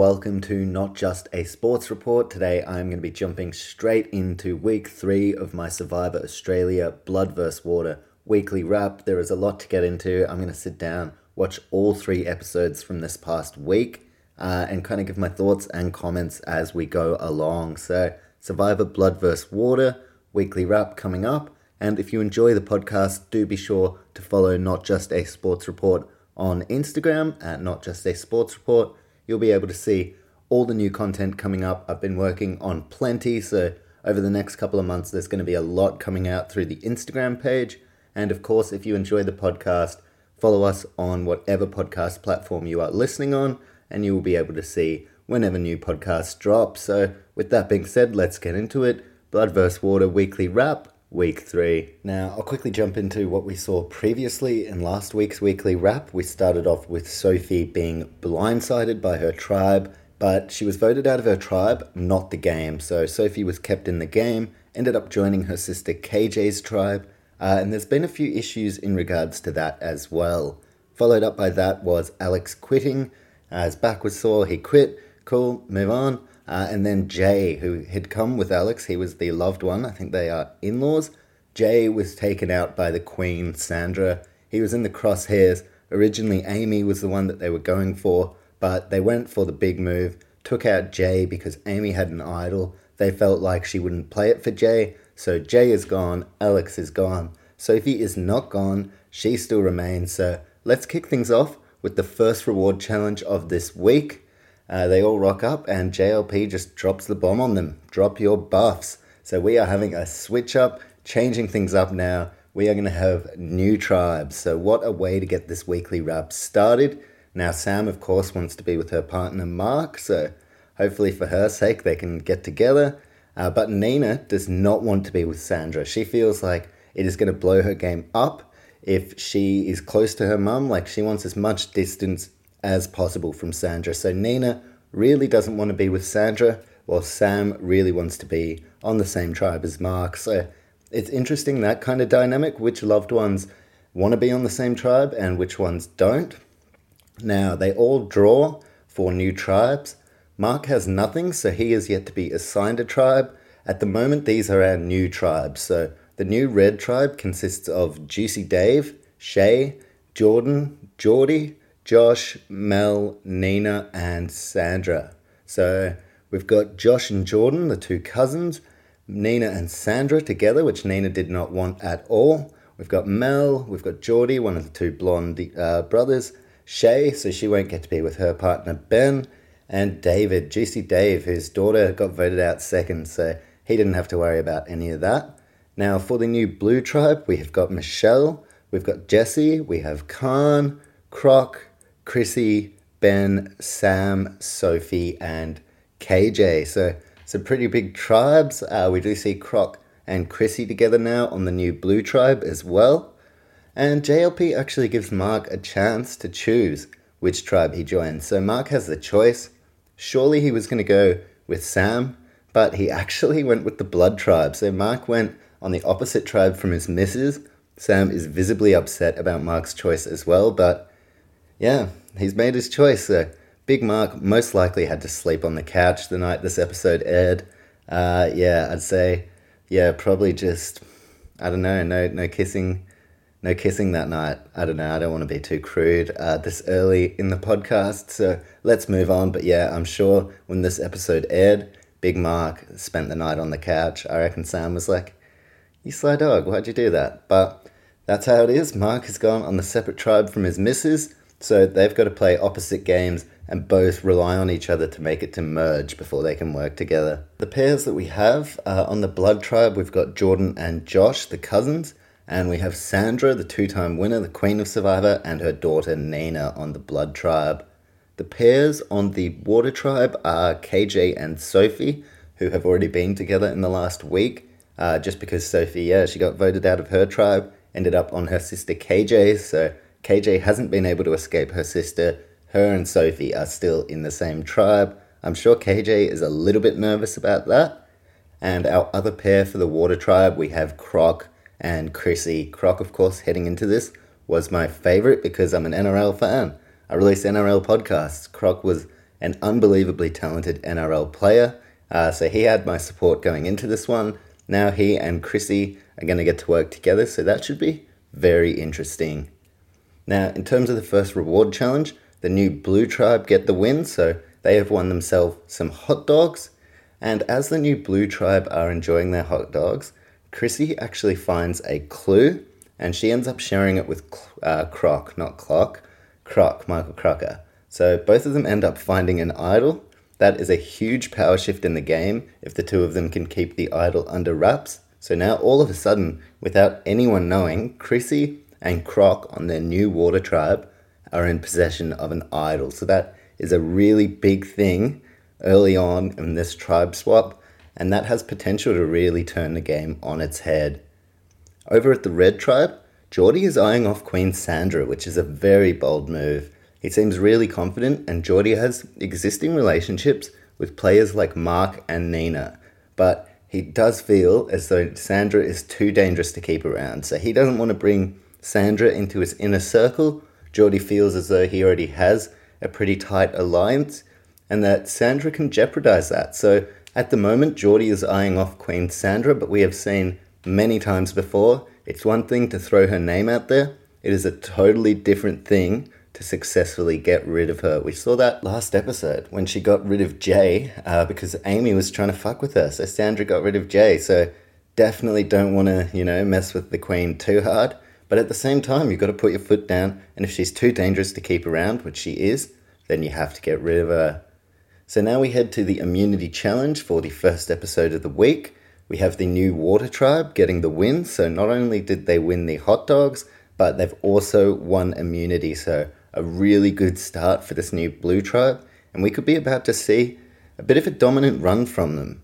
Welcome to Not Just a Sports Report. Today I'm going to be jumping straight into week three of my Survivor Australia Blood vs. Water weekly wrap. There is a lot to get into. I'm going to sit down, watch all three episodes from this past week, uh, and kind of give my thoughts and comments as we go along. So, Survivor Blood vs. Water weekly wrap coming up. And if you enjoy the podcast, do be sure to follow Not Just a Sports Report on Instagram at Not Just a Sports Report you'll be able to see all the new content coming up. I've been working on plenty, so over the next couple of months, there's going to be a lot coming out through the Instagram page. And of course, if you enjoy the podcast, follow us on whatever podcast platform you are listening on, and you will be able to see whenever new podcasts drop. So, with that being said, let's get into it. Blood vs. Water weekly wrap week three. Now, I'll quickly jump into what we saw previously in last week's weekly wrap. We started off with Sophie being blindsided by her tribe, but she was voted out of her tribe, not the game. So Sophie was kept in the game, ended up joining her sister KJ's tribe, uh, and there's been a few issues in regards to that as well. Followed up by that was Alex quitting. As back was sore, he quit. Cool, move on. Uh, and then Jay, who had come with Alex, he was the loved one. I think they are in laws. Jay was taken out by the Queen, Sandra. He was in the crosshairs. Originally, Amy was the one that they were going for, but they went for the big move, took out Jay because Amy had an idol. They felt like she wouldn't play it for Jay, so Jay is gone, Alex is gone. Sophie is not gone, she still remains. So let's kick things off with the first reward challenge of this week. Uh, they all rock up, and JLP just drops the bomb on them. Drop your buffs. So we are having a switch up, changing things up now. We are going to have new tribes. So, what a way to get this weekly wrap started. Now, Sam, of course, wants to be with her partner Mark, so hopefully, for her sake, they can get together. Uh, but Nina does not want to be with Sandra. She feels like it is going to blow her game up if she is close to her mum. Like, she wants as much distance as possible from Sandra. So Nina really doesn't want to be with Sandra, while Sam really wants to be on the same tribe as Mark. So it's interesting that kind of dynamic, which loved ones want to be on the same tribe and which ones don't. Now, they all draw for new tribes. Mark has nothing, so he is yet to be assigned a tribe. At the moment, these are our new tribes. So the new red tribe consists of Juicy Dave, Shay, Jordan, Geordie, Josh, Mel, Nina, and Sandra. So we've got Josh and Jordan, the two cousins, Nina and Sandra together, which Nina did not want at all. We've got Mel, we've got Geordie, one of the two blonde uh, brothers, Shay, so she won't get to be with her partner Ben, and David, Juicy Dave, whose daughter got voted out second, so he didn't have to worry about any of that. Now, for the new blue tribe, we have got Michelle, we've got Jesse, we have Khan, Croc, Chrissy, Ben, Sam, Sophie, and KJ. So some pretty big tribes. Uh, we do see Croc and Chrissy together now on the new Blue Tribe as well. And JLP actually gives Mark a chance to choose which tribe he joins. So Mark has the choice. Surely he was going to go with Sam, but he actually went with the Blood Tribe. So Mark went on the opposite tribe from his missus. Sam is visibly upset about Mark's choice as well, but yeah, he's made his choice. So Big Mark most likely had to sleep on the couch the night this episode aired. Uh, yeah, I'd say, yeah, probably just, I don't know, no, no kissing, no kissing that night. I don't know. I don't want to be too crude uh, this early in the podcast, so let's move on. But yeah, I'm sure when this episode aired, Big Mark spent the night on the couch. I reckon Sam was like, "You sly dog, why'd you do that?" But that's how it is. Mark has gone on the separate tribe from his missus. So they've got to play opposite games and both rely on each other to make it to merge before they can work together. The pairs that we have on the Blood Tribe, we've got Jordan and Josh, the cousins. And we have Sandra, the two time winner, the Queen of Survivor, and her daughter Nina on the Blood Tribe. The pairs on the Water Tribe are KJ and Sophie, who have already been together in the last week. Uh, just because Sophie, yeah, she got voted out of her tribe, ended up on her sister KJ, so KJ hasn't been able to escape her sister. Her and Sophie are still in the same tribe. I'm sure KJ is a little bit nervous about that. And our other pair for the Water Tribe, we have Croc and Chrissy. Croc, of course, heading into this, was my favorite because I'm an NRL fan. I release NRL podcasts. Croc was an unbelievably talented NRL player, uh, so he had my support going into this one. Now he and Chrissy are going to get to work together, so that should be very interesting. Now, in terms of the first reward challenge, the new Blue Tribe get the win, so they have won themselves some hot dogs. And as the new Blue Tribe are enjoying their hot dogs, Chrissy actually finds a clue and she ends up sharing it with uh, Croc, not Clock, Croc, Michael Crocker. So both of them end up finding an idol that is a huge power shift in the game if the two of them can keep the idol under wraps. So now all of a sudden, without anyone knowing, Chrissy and Croc on their new water tribe are in possession of an idol. So that is a really big thing early on in this tribe swap, and that has potential to really turn the game on its head. Over at the red tribe, Geordie is eyeing off Queen Sandra, which is a very bold move. He seems really confident, and Geordie has existing relationships with players like Mark and Nina, but he does feel as though Sandra is too dangerous to keep around, so he doesn't want to bring Sandra into his inner circle. Geordie feels as though he already has a pretty tight alliance, and that Sandra can jeopardize that. So at the moment, Geordie is eyeing off Queen Sandra, but we have seen many times before it's one thing to throw her name out there, it is a totally different thing to successfully get rid of her. We saw that last episode when she got rid of Jay uh, because Amy was trying to fuck with her. So Sandra got rid of Jay. So definitely don't want to, you know, mess with the queen too hard. But at the same time, you've got to put your foot down. And if she's too dangerous to keep around, which she is, then you have to get rid of her. So now we head to the immunity challenge for the first episode of the week. We have the new water tribe getting the win. So not only did they win the hot dogs, but they've also won immunity. So a really good start for this new blue tribe, and we could be about to see a bit of a dominant run from them.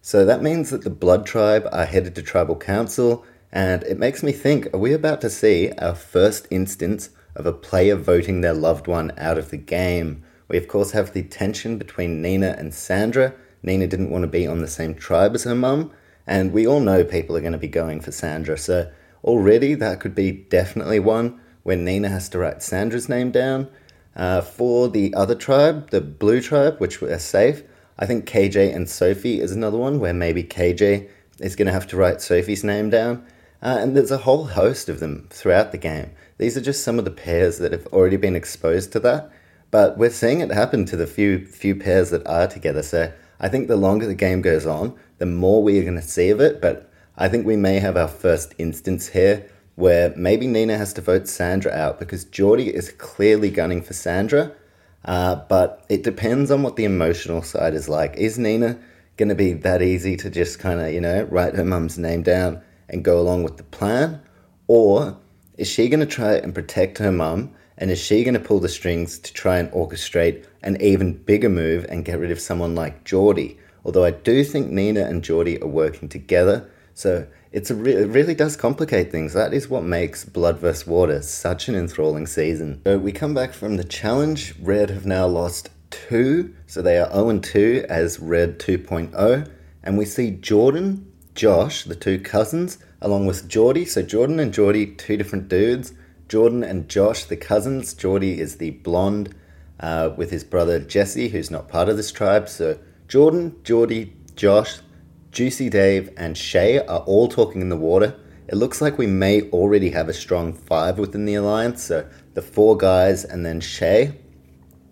So that means that the Blood Tribe are headed to Tribal Council, and it makes me think are we about to see our first instance of a player voting their loved one out of the game? We, of course, have the tension between Nina and Sandra. Nina didn't want to be on the same tribe as her mum, and we all know people are going to be going for Sandra, so already that could be definitely one when Nina has to write Sandra's name down. Uh, for the other tribe, the blue tribe, which are safe, I think KJ and Sophie is another one where maybe KJ is going to have to write Sophie's name down. Uh, and there's a whole host of them throughout the game. These are just some of the pairs that have already been exposed to that. But we're seeing it happen to the few few pairs that are together. So I think the longer the game goes on, the more we are going to see of it. But I think we may have our first instance here where maybe Nina has to vote Sandra out because Geordie is clearly gunning for Sandra. Uh, but it depends on what the emotional side is like. Is Nina going to be that easy to just kind of, you know, write her mum's name down and go along with the plan? Or is she going to try and protect her mum? And is she going to pull the strings to try and orchestrate an even bigger move and get rid of someone like Geordie? Although I do think Nina and Geordie are working together. So it's re- it really does complicate things. That is what makes Blood vs. Water such an enthralling season. So we come back from the challenge. Red have now lost two, so they are 0 2 as Red 2.0. And we see Jordan, Josh, the two cousins, along with Geordie. So Jordan and Geordie, two different dudes. Jordan and Josh, the cousins. Geordie is the blonde uh, with his brother Jesse, who's not part of this tribe. So Jordan, Geordie, Josh, Juicy Dave and Shay are all talking in the water. It looks like we may already have a strong five within the alliance, so the four guys and then Shay.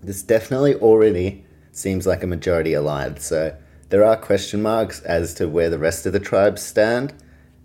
This definitely already seems like a majority alliance, so there are question marks as to where the rest of the tribes stand.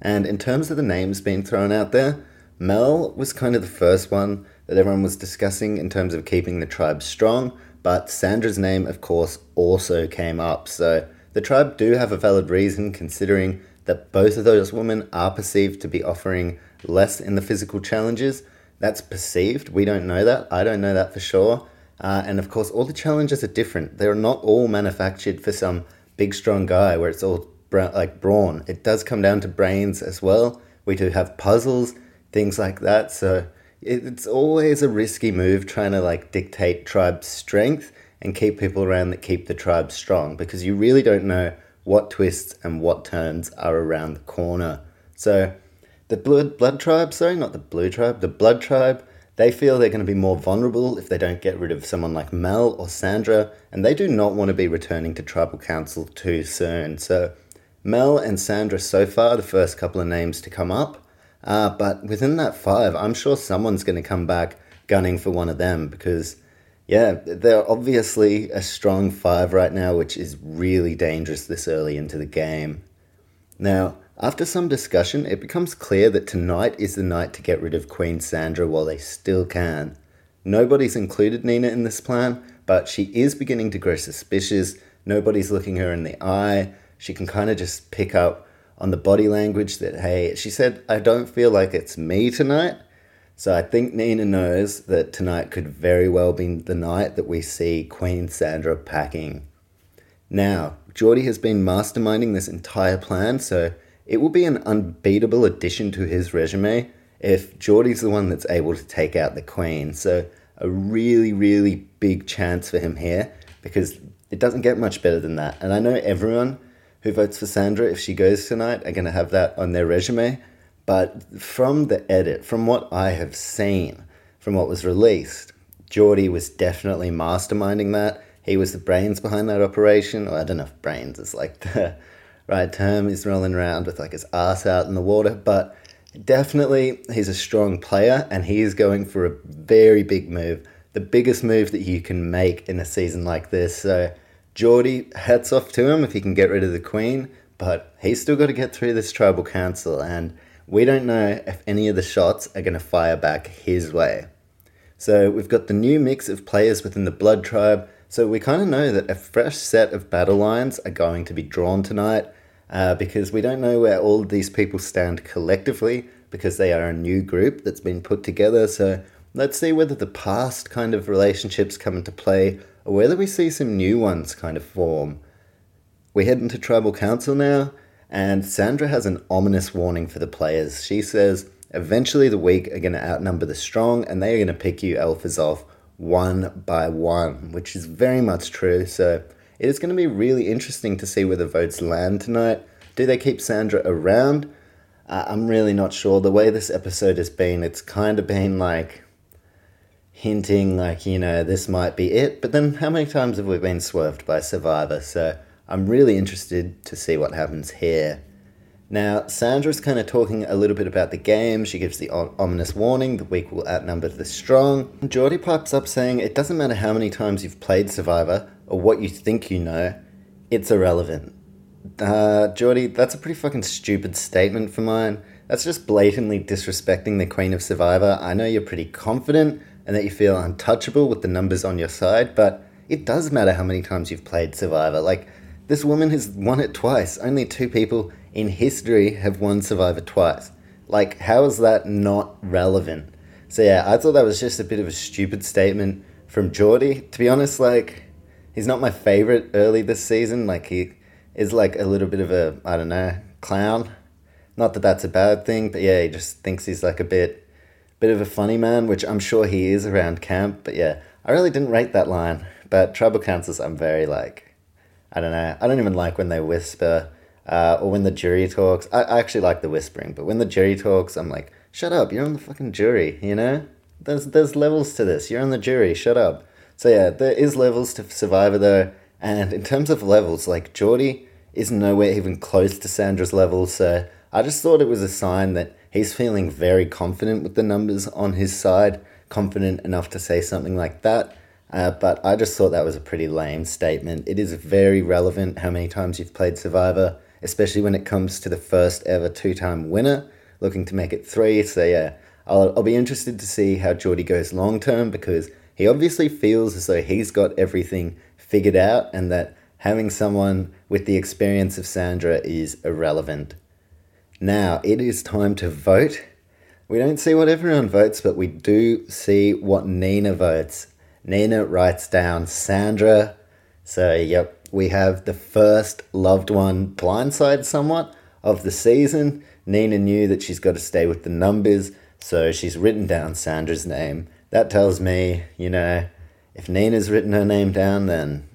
And in terms of the names being thrown out there, Mel was kind of the first one that everyone was discussing in terms of keeping the tribe strong, but Sandra's name, of course, also came up. So the tribe do have a valid reason considering that both of those women are perceived to be offering less in the physical challenges. That's perceived. We don't know that. I don't know that for sure. Uh, and of course, all the challenges are different. They're not all manufactured for some big, strong guy where it's all bra- like brawn. It does come down to brains as well. We do have puzzles, things like that. So it's always a risky move trying to like dictate tribe strength and keep people around that keep the tribe strong because you really don't know what twists and what turns are around the corner. So the blood blood tribe, sorry, not the blue tribe, the blood tribe, they feel they're going to be more vulnerable if they don't get rid of someone like Mel or Sandra, and they do not want to be returning to tribal council too soon. So Mel and Sandra so far the first couple of names to come up uh, but within that five, I'm sure someone's going to come back gunning for one of them because, yeah, they're obviously a strong five right now, which is really dangerous this early into the game. Now, after some discussion, it becomes clear that tonight is the night to get rid of Queen Sandra while they still can. Nobody's included Nina in this plan, but she is beginning to grow suspicious. Nobody's looking her in the eye. She can kind of just pick up on the body language that, hey, she said, I don't feel like it's me tonight. So I think Nina knows that tonight could very well be the night that we see Queen Sandra packing. Now, Geordie has been masterminding this entire plan, so it will be an unbeatable addition to his resume if Geordie's the one that's able to take out the Queen. So a really, really big chance for him here because it doesn't get much better than that. And I know everyone who votes for Sandra, if she goes tonight, are going to have that on their resume. But from the edit, from what I have seen, from what was released, Geordie was definitely masterminding that. He was the brains behind that operation. Or I don't know if brains is like the right term. He's rolling around with like his ass out in the water, but definitely he's a strong player and he is going for a very big move. The biggest move that you can make in a season like this. So Geordie, hats off to him if he can get rid of the Queen, but he's still got to get through this tribal council, and we don't know if any of the shots are going to fire back his way. So we've got the new mix of players within the Blood Tribe, so we kind of know that a fresh set of battle lines are going to be drawn tonight, uh, because we don't know where all these people stand collectively, because they are a new group that's been put together, so let's see whether the past kind of relationships come into play or whether we see some new ones kind of form. We head into Tribal Council now, and Sandra has an ominous warning for the players. She says, eventually the weak are going to outnumber the strong, and they are going to pick you alphas off one by one, which is very much true. So it is going to be really interesting to see where the votes land tonight. Do they keep Sandra around? Uh, I'm really not sure. The way this episode has been, it's kind of been like hinting like, you know, this might be it. But then how many times have we been swerved by Survivor? So I'm really interested to see what happens here. Now, Sandra's kind of talking a little bit about the game. She gives the ominous warning the weak will outnumber the strong. Geordie pipes up saying it doesn't matter how many times you've played Survivor or what you think you know, it's irrelevant. Uh, Geordie, that's a pretty fucking stupid statement for mine. That's just blatantly disrespecting the Queen of Survivor. I know you're pretty confident, and that you feel untouchable with the numbers on your side, but it does matter how many times you've played Survivor. Like, this woman has won it twice. Only two people in history have won Survivor twice. Like, how is that not relevant? So, yeah, I thought that was just a bit of a stupid statement from Geordie. To be honest, like, he's not my favorite early this season. Like, he is like a little bit of a, I don't know, clown. Not that that's a bad thing, but yeah, he just thinks he's like a bit bit of a funny man, which I'm sure he is around camp. But yeah, I really didn't rate that line. But tribal councils, I'm very like, I don't know. I don't even like when they whisper uh, or when the jury talks. I, I actually like the whispering, but when the jury talks, I'm like, shut up, you're on the fucking jury, you know? There's, there's levels to this. You're on the jury, shut up. So yeah, there is levels to Survivor though. And in terms of levels, like Geordie is nowhere even close to Sandra's level. So I just thought it was a sign that he's feeling very confident with the numbers on his side, confident enough to say something like that. Uh, but I just thought that was a pretty lame statement. It is very relevant how many times you've played Survivor, especially when it comes to the first ever two time winner, looking to make it three. So, yeah, I'll, I'll be interested to see how Geordie goes long term because he obviously feels as though he's got everything figured out and that having someone with the experience of Sandra is irrelevant. Now, it is time to vote. We don't see what everyone votes, but we do see what Nina votes. Nina writes down Sandra. So, yep, we have the first loved one blindside somewhat of the season. Nina knew that she's got to stay with the numbers, so she's written down Sandra's name. That tells me, you know, if Nina's written her name down, then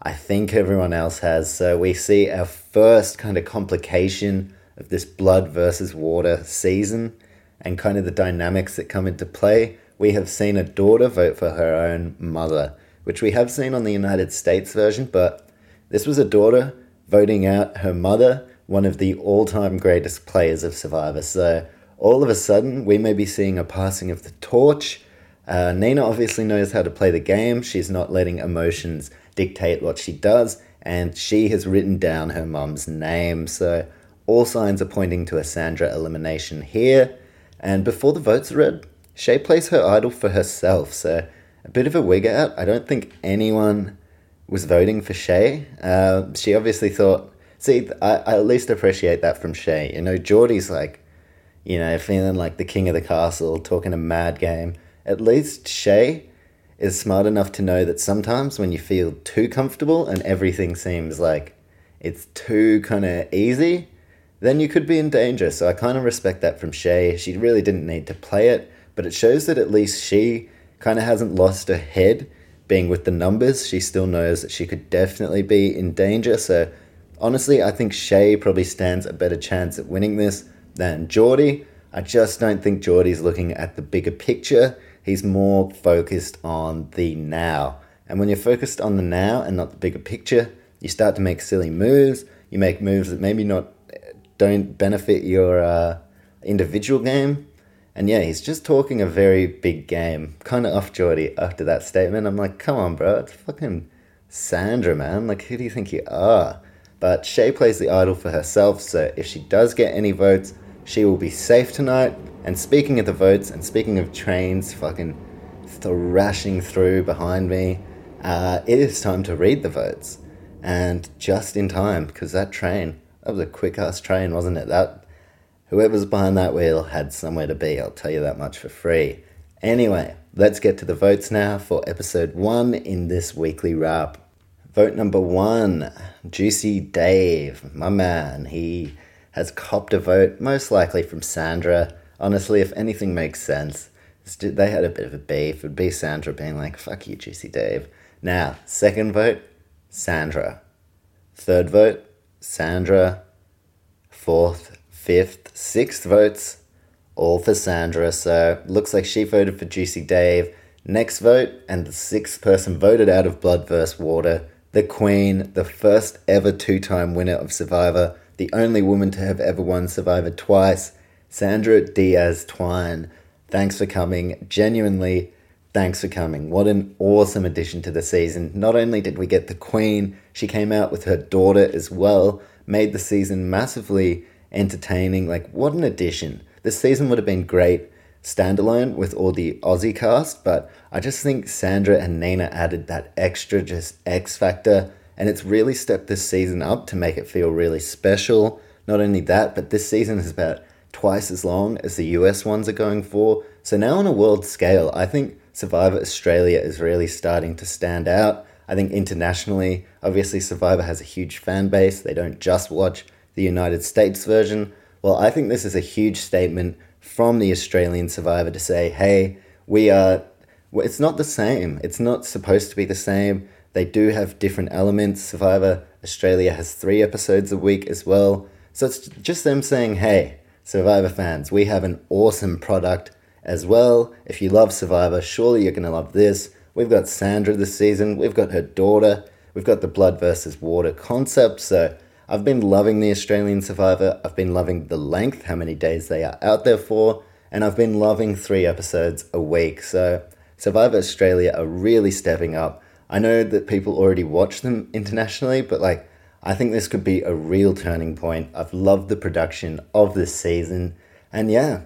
I think everyone else has. So we see our first kind of complication of this blood versus water season and kind of the dynamics that come into play. We have seen a daughter vote for her own mother, which we have seen on the United States version, but this was a daughter voting out her mother, one of the all time greatest players of Survivor. So all of a sudden, we may be seeing a passing of the torch. Uh, Nina obviously knows how to play the game. She's not letting emotions dictate what she does, and she has written down her mum's name. So all signs are pointing to a Sandra elimination here. And before the votes are read, Shay plays her idol for herself. So a bit of a wig out. I don't think anyone was voting for Shay. Uh, she obviously thought, see, I, I at least appreciate that from Shay. You know, Geordie's like, you know, feeling like the king of the castle, talking a mad game. At least Shay is smart enough to know that sometimes when you feel too comfortable and everything seems like it's too kind of easy, then you could be in danger. So I kind of respect that from Shay. She really didn't need to play it, but it shows that at least she kind of hasn't lost her head being with the numbers. She still knows that she could definitely be in danger. So honestly, I think Shay probably stands a better chance at winning this than Geordie. I just don't think Geordie's looking at the bigger picture He's more focused on the now. And when you're focused on the now and not the bigger picture, you start to make silly moves. You make moves that maybe not don't benefit your uh, individual game. And yeah, he's just talking a very big game. Kind of off Geordie after that statement. I'm like, come on, bro. It's fucking Sandra, man. Like, who do you think you are? But Shay plays the idol for herself, so if she does get any votes, she will be safe tonight. And speaking of the votes, and speaking of trains fucking thrashing through behind me, uh, it is time to read the votes. And just in time, because that train, that was a quick ass train, wasn't it? That whoever's behind that wheel had somewhere to be, I'll tell you that much for free. Anyway, let's get to the votes now for episode one in this weekly wrap. Vote number one, Juicy Dave, my man. He has copped a vote, most likely from Sandra. Honestly, if anything makes sense, they had a bit of a beef. It would be Sandra being like, fuck you, Juicy Dave. Now, second vote, Sandra. Third vote, Sandra. Fourth, fifth, sixth votes, all for Sandra. So looks like she voted for Juicy Dave. Next vote, and the sixth person voted out of Blood vs. Water, the Queen, the first ever two time winner of Survivor, the only woman to have ever won Survivor twice, Sandra Diaz Twine. Thanks for coming. Genuinely, thanks for coming. What an awesome addition to the season. Not only did we get the Queen, she came out with her daughter as well, made the season massively entertaining. Like, what an addition. This season would have been great standalone with all the Aussie cast, but I just think Sandra and Nina added that extra just X factor and it's really stepped this season up to make it feel really special. Not only that, but this season is about twice as long as the US ones are going for. So now on a world scale, I think Survivor Australia is really starting to stand out. I think internationally, obviously Survivor has a huge fan base. They don't just watch the United States version. Well, I think this is a huge statement from the Australian Survivor to say, hey, we are, it's not the same. It's not supposed to be the same. They do have different elements. Survivor Australia has three episodes a week as well. So it's just them saying, hey, Survivor fans, we have an awesome product as well. If you love Survivor, surely you're going to love this. We've got Sandra this season, we've got her daughter, we've got the blood versus water concept. So I've been loving the Australian Survivor. I've been loving the length, how many days they are out there for, and I've been loving three episodes a week. So Survivor Australia are really stepping up. I know that people already watch them internationally, but like I think this could be a real turning point. I've loved the production of this season. And yeah,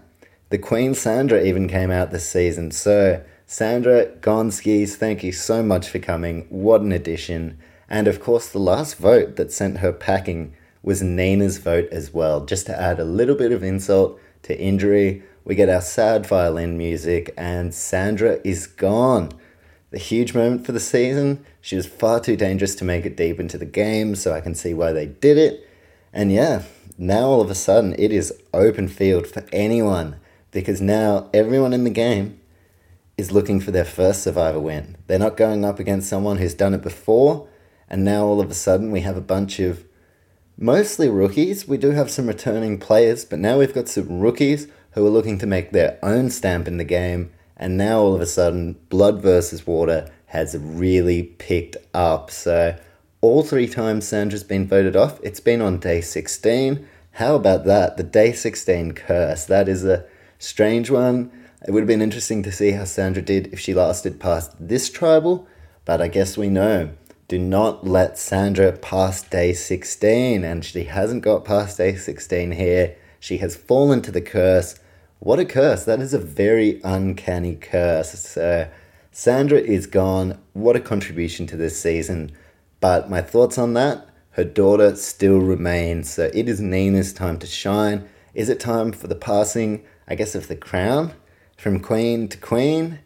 the Queen Sandra even came out this season. So, Sandra Gonskis, thank you so much for coming. What an addition. And of course, the last vote that sent her packing was Nina's vote as well. Just to add a little bit of insult to injury, we get our sad violin music, and Sandra is gone. Huge moment for the season. She was far too dangerous to make it deep into the game, so I can see why they did it. And yeah, now all of a sudden it is open field for anyone because now everyone in the game is looking for their first survivor win. They're not going up against someone who's done it before, and now all of a sudden we have a bunch of mostly rookies. We do have some returning players, but now we've got some rookies who are looking to make their own stamp in the game, and now all of a sudden Blood versus Water has really picked up. So all three times Sandra's been voted off, it's been on day 16. How about that? The day 16 curse. That is a strange one. It would have been interesting to see how Sandra did if she lasted past this tribal, but I guess we know. Do not let Sandra pass day 16, and she hasn't got past day 16 here. She has fallen to the curse. What a curse! That is a very uncanny curse. Sandra is gone. What a contribution to this season. But my thoughts on that her daughter still remains. So, it is Nina's time to shine. Is it time for the passing, I guess, of the crown? from queen to queen?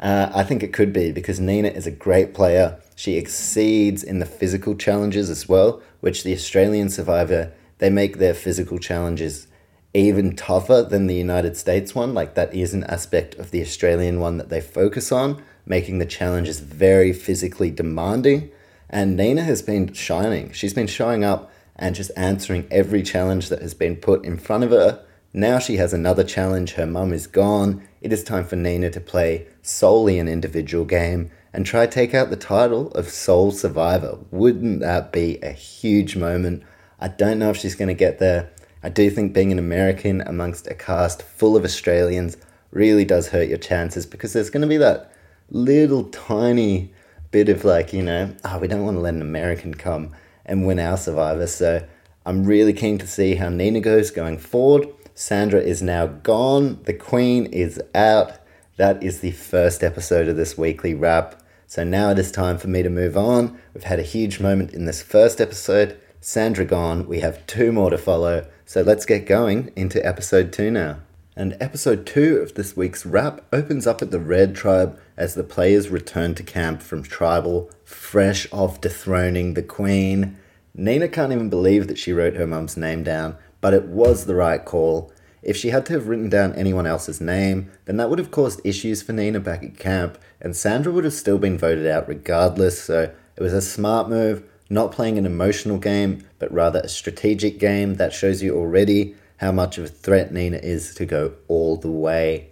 Uh, I think it could be because Nina is a great player. She exceeds in the physical challenges as well, which the Australian survivor, they make their physical challenges even tougher than the United States one. Like that is an aspect of the Australian one that they focus on, making the challenges very physically demanding. And Nina has been shining. She's been showing up and just answering every challenge that has been put in front of her now she has another challenge. Her mum is gone. It is time for Nina to play solely an individual game and try take out the title of Sole Survivor. Wouldn't that be a huge moment? I don't know if she's going to get there. I do think being an American amongst a cast full of Australians really does hurt your chances because there's going to be that little tiny bit of like, you know, oh, we don't want to let an American come and win our Survivor. So I'm really keen to see how Nina goes going forward. Sandra is now gone. The Queen is out. That is the first episode of this weekly wrap. So now it is time for me to move on. We've had a huge moment in this first episode. Sandra gone. We have two more to follow. So let's get going into episode two now. And episode two of this week's wrap opens up at the Red Tribe as the players return to camp from tribal, fresh off dethroning the Queen. Nina can't even believe that she wrote her mum's name down but it was the right call. If she had to have written down anyone else's name, then that would have caused issues for Nina back at camp, and Sandra would have still been voted out regardless, so it was a smart move, not playing an emotional game, but rather a strategic game that shows you already how much of a threat Nina is to go all the way.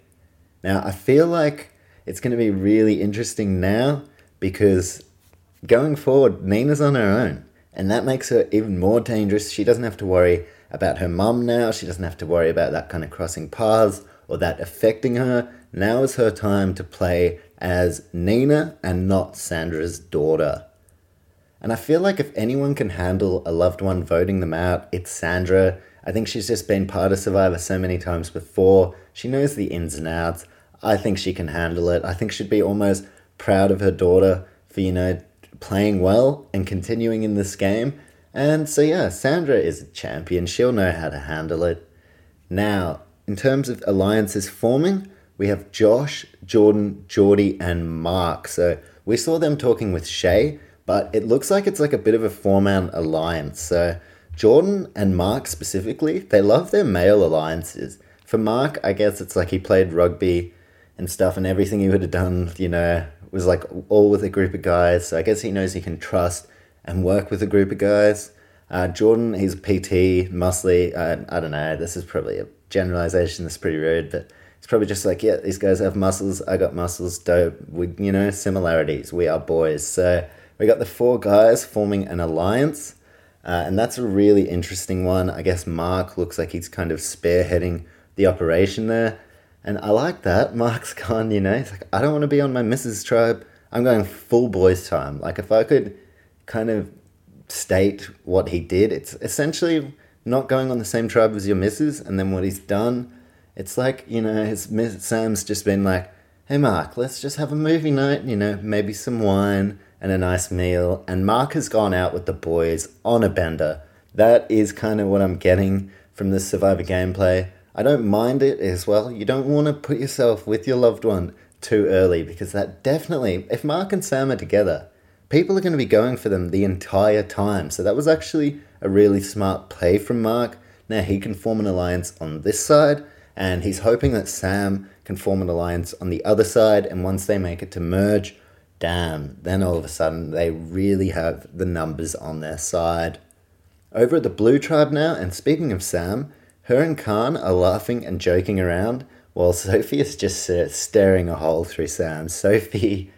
Now, I feel like it's going to be really interesting now because going forward, Nina's on her own, and that makes her even more dangerous. She doesn't have to worry about her mum now. She doesn't have to worry about that kind of crossing paths or that affecting her. Now is her time to play as Nina and not Sandra's daughter. And I feel like if anyone can handle a loved one voting them out, it's Sandra. I think she's just been part of Survivor so many times before. She knows the ins and outs. I think she can handle it. I think she'd be almost proud of her daughter for, you know, playing well and continuing in this game and so, yeah, Sandra is a champion. She'll know how to handle it. Now, in terms of alliances forming, we have Josh, Jordan, Geordie, and Mark. So we saw them talking with Shay, but it looks like it's like a bit of a four man alliance. So Jordan and Mark specifically, they love their male alliances. For Mark, I guess it's like he played rugby and stuff, and everything he would have done, you know, was like all with a group of guys. So I guess he knows he can trust and work with a group of guys. Uh, Jordan, he's PT, muscly. Uh, I don't know. This is probably a generalization. That's pretty rude, but it's probably just like, yeah, these guys have muscles. I got muscles. Dope. We, you know, similarities. We are boys. So we got the four guys forming an alliance, uh, and that's a really interesting one. I guess Mark looks like he's kind of spearheading the operation there, and I like that. Mark's gone. You know, he's like, I don't want to be on my missus tribe. I'm going full boys time. Like if I could kind of state what he did. It's essentially not going on the same tribe as your missus, and then what he's done. It's like you know, his Sam's just been like, "Hey, Mark, let's just have a movie night. You know, maybe some wine and a nice meal." And Mark has gone out with the boys on a bender. that is kind of what I'm getting from this Survivor gameplay. I don't mind it as well. You don't want to put yourself with your loved one too early because that definitely, if Mark and Sam are together, people are going to be going for them the entire time. So that was actually a really smart play from Mark. Now he can form an alliance on this side, and he's hoping that Sam can form an alliance on the other side. And once they make it to merge, damn, then all of a sudden they really have the numbers on their side. Over at the Blue Tribe now, and speaking of Sam, her and Khan are laughing and joking around while Sophie is just uh, staring a hole through Sam. Sophie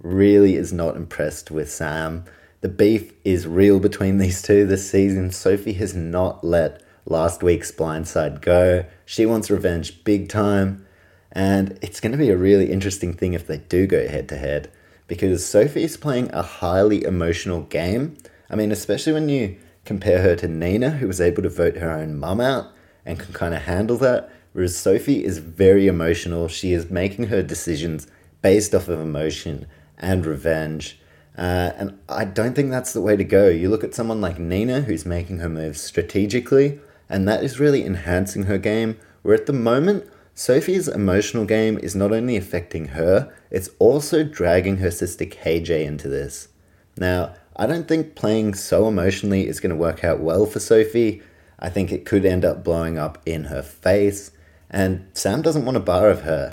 really is not impressed with Sam. The beef is real between these two this season. Sophie has not let last week's blindside go. She wants revenge big time. And it's going to be a really interesting thing if they do go head to head because Sophie is playing a highly emotional game. I mean, especially when you compare her to Nina, who was able to vote her own mum out and can kind of handle that. Whereas Sophie is very emotional. She is making her decisions based off of emotion and revenge. Uh, and I don't think that's the way to go. You look at someone like Nina, who's making her moves strategically, and that is really enhancing her game. Where at the moment, Sophie's emotional game is not only affecting her, it's also dragging her sister KJ into this. Now, I don't think playing so emotionally is going to work out well for Sophie. I think it could end up blowing up in her face, and Sam doesn't want a bar of her.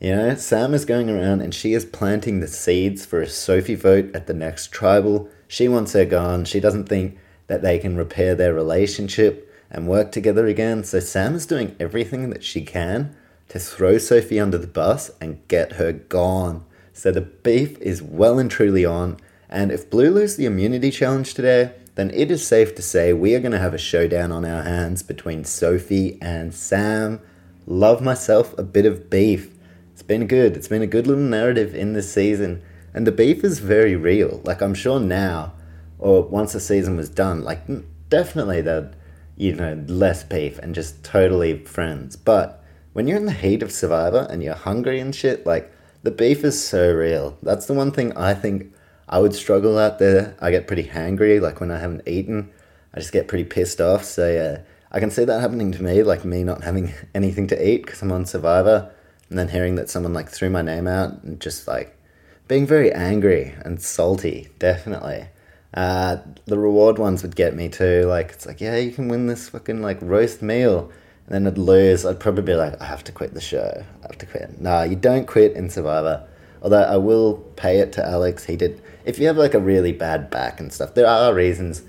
You know, Sam is going around and she is planting the seeds for a Sophie vote at the next tribal. She wants her gone. She doesn't think that they can repair their relationship and work together again. So Sam is doing everything that she can to throw Sophie under the bus and get her gone. So the beef is well and truly on. And if Blue lose the immunity challenge today, then it is safe to say we are going to have a showdown on our hands between Sophie and Sam. Love myself a bit of beef It's been good. It's been a good little narrative in this season. And the beef is very real. Like, I'm sure now, or once the season was done, like, definitely that, you know, less beef and just totally friends. But when you're in the heat of Survivor and you're hungry and shit, like, the beef is so real. That's the one thing I think I would struggle out there. I get pretty hangry, like, when I haven't eaten. I just get pretty pissed off. So, yeah, I can see that happening to me, like me not having anything to eat because I'm on Survivor and then hearing that someone like threw my name out and just like being very angry and salty, definitely. Uh, the reward ones would get me too. Like it's like, yeah, you can win this fucking like roast meal, and then I'd lose. I'd probably be like, I have to quit the show. I have to quit. Nah, you don't quit in Survivor. Although I will pay it to Alex. He did. If you have like a really bad back and stuff, there are reasons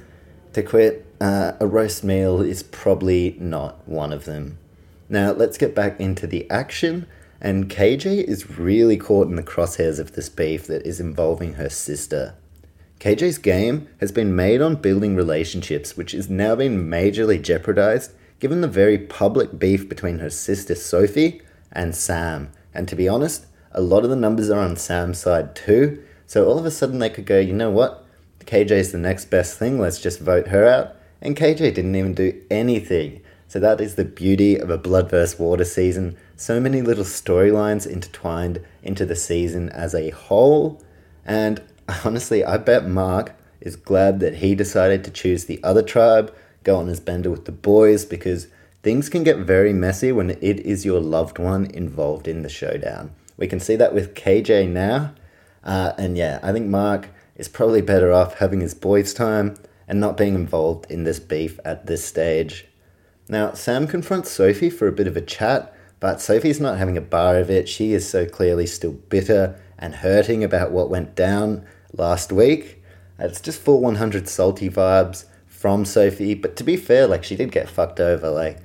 to quit. Uh, a roast meal is probably not one of them. Now let's get back into the action. And KJ is really caught in the crosshairs of this beef that is involving her sister. KJ's game has been made on building relationships, which is now being majorly jeopardized given the very public beef between her sister Sophie and Sam. And to be honest, a lot of the numbers are on Sam's side too. So all of a sudden they could go, you know what? KJ's the next best thing, let's just vote her out. And KJ didn't even do anything. So that is the beauty of a Blood vs. Water season so many little storylines intertwined into the season as a whole. And honestly, I bet Mark is glad that he decided to choose the other tribe, go on his bender with the boys, because things can get very messy when it is your loved one involved in the showdown. We can see that with KJ now. Uh, and yeah, I think Mark is probably better off having his boys' time and not being involved in this beef at this stage. Now, Sam confronts Sophie for a bit of a chat but Sophie's not having a bar of it. She is so clearly still bitter and hurting about what went down last week. It's just full 100 salty vibes from Sophie. But to be fair, like, she did get fucked over. Like,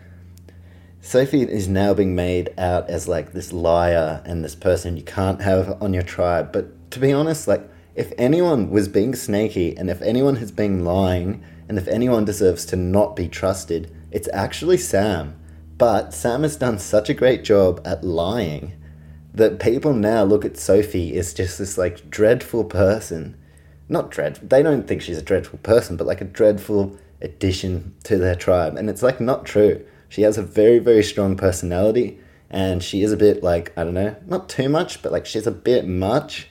Sophie is now being made out as, like, this liar and this person you can't have on your tribe. But to be honest, like, if anyone was being snaky and if anyone has been lying and if anyone deserves to not be trusted, it's actually Sam. But Sam has done such a great job at lying that people now look at Sophie as just this like dreadful person. Not dreadful, they don't think she's a dreadful person, but like a dreadful addition to their tribe. And it's like not true. She has a very, very strong personality and she is a bit like, I don't know, not too much, but like she's a bit much.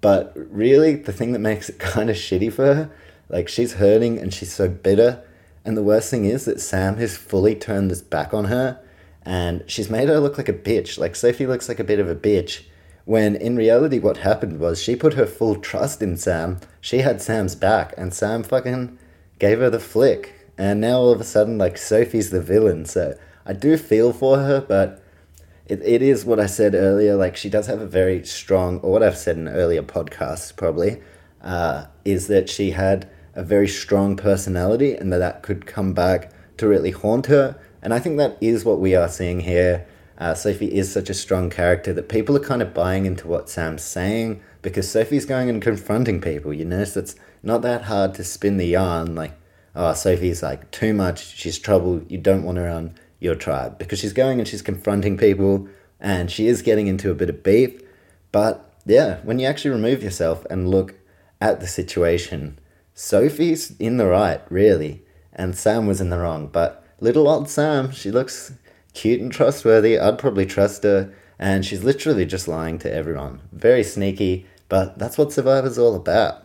But really, the thing that makes it kind of shitty for her, like she's hurting and she's so bitter And the worst thing is that Sam has fully turned this back on her and she's made her look like a bitch. Like Sophie looks like a bit of a bitch. When in reality, what happened was she put her full trust in Sam. She had Sam's back, and Sam fucking gave her the flick. And now all of a sudden, like Sophie's the villain. So I do feel for her, but it, it is what I said earlier. Like she does have a very strong, or what I've said in earlier podcasts probably, uh, is that she had a very strong personality, and that that could come back to really haunt her. And I think that is what we are seeing here. Uh, Sophie is such a strong character that people are kind of buying into what Sam's saying because Sophie's going and confronting people. You notice it's not that hard to spin the yarn like, oh, Sophie's like too much, she's trouble, you don't want her on your tribe because she's going and she's confronting people and she is getting into a bit of beef. But yeah, when you actually remove yourself and look at the situation, Sophie's in the right, really, and Sam was in the wrong. But little old Sam, she looks cute and trustworthy. I'd probably trust her. And she's literally just lying to everyone. Very sneaky, but that's what Survivor's all about.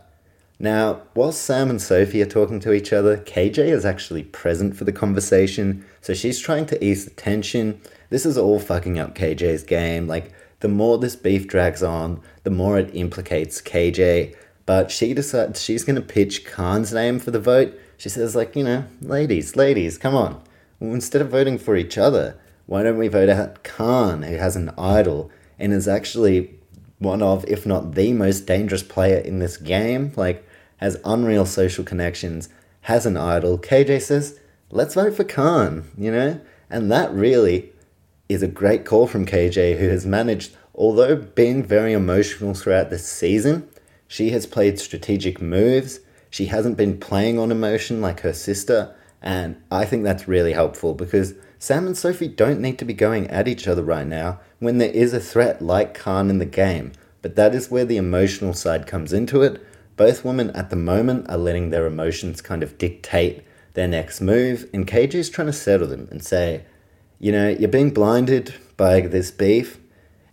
Now, whilst Sam and Sophie are talking to each other, KJ is actually present for the conversation, so she's trying to ease the tension. This is all fucking up KJ's game. Like, the more this beef drags on, the more it implicates KJ. But she decides she's to pitch Khan's name for the vote. She says, like, you know, ladies, ladies, come on. Well, instead of voting for each other, why don't we vote out Khan, who has an idol and is actually one of, if not the most dangerous player in this game? Like, has unreal social connections, has an idol. KJ says, let's vote for Khan, you know? And that really is a great call from KJ, who has managed, although being very emotional throughout this season, she has played strategic moves. She hasn't been playing on emotion like her sister. And I think that's really helpful because Sam and Sophie don't need to be going at each other right now when there is a threat like Khan in the game. But that is where the emotional side comes into it. Both women at the moment are letting their emotions kind of dictate their next move, and KJ is trying to settle them and say, you know, you're being blinded by this beef,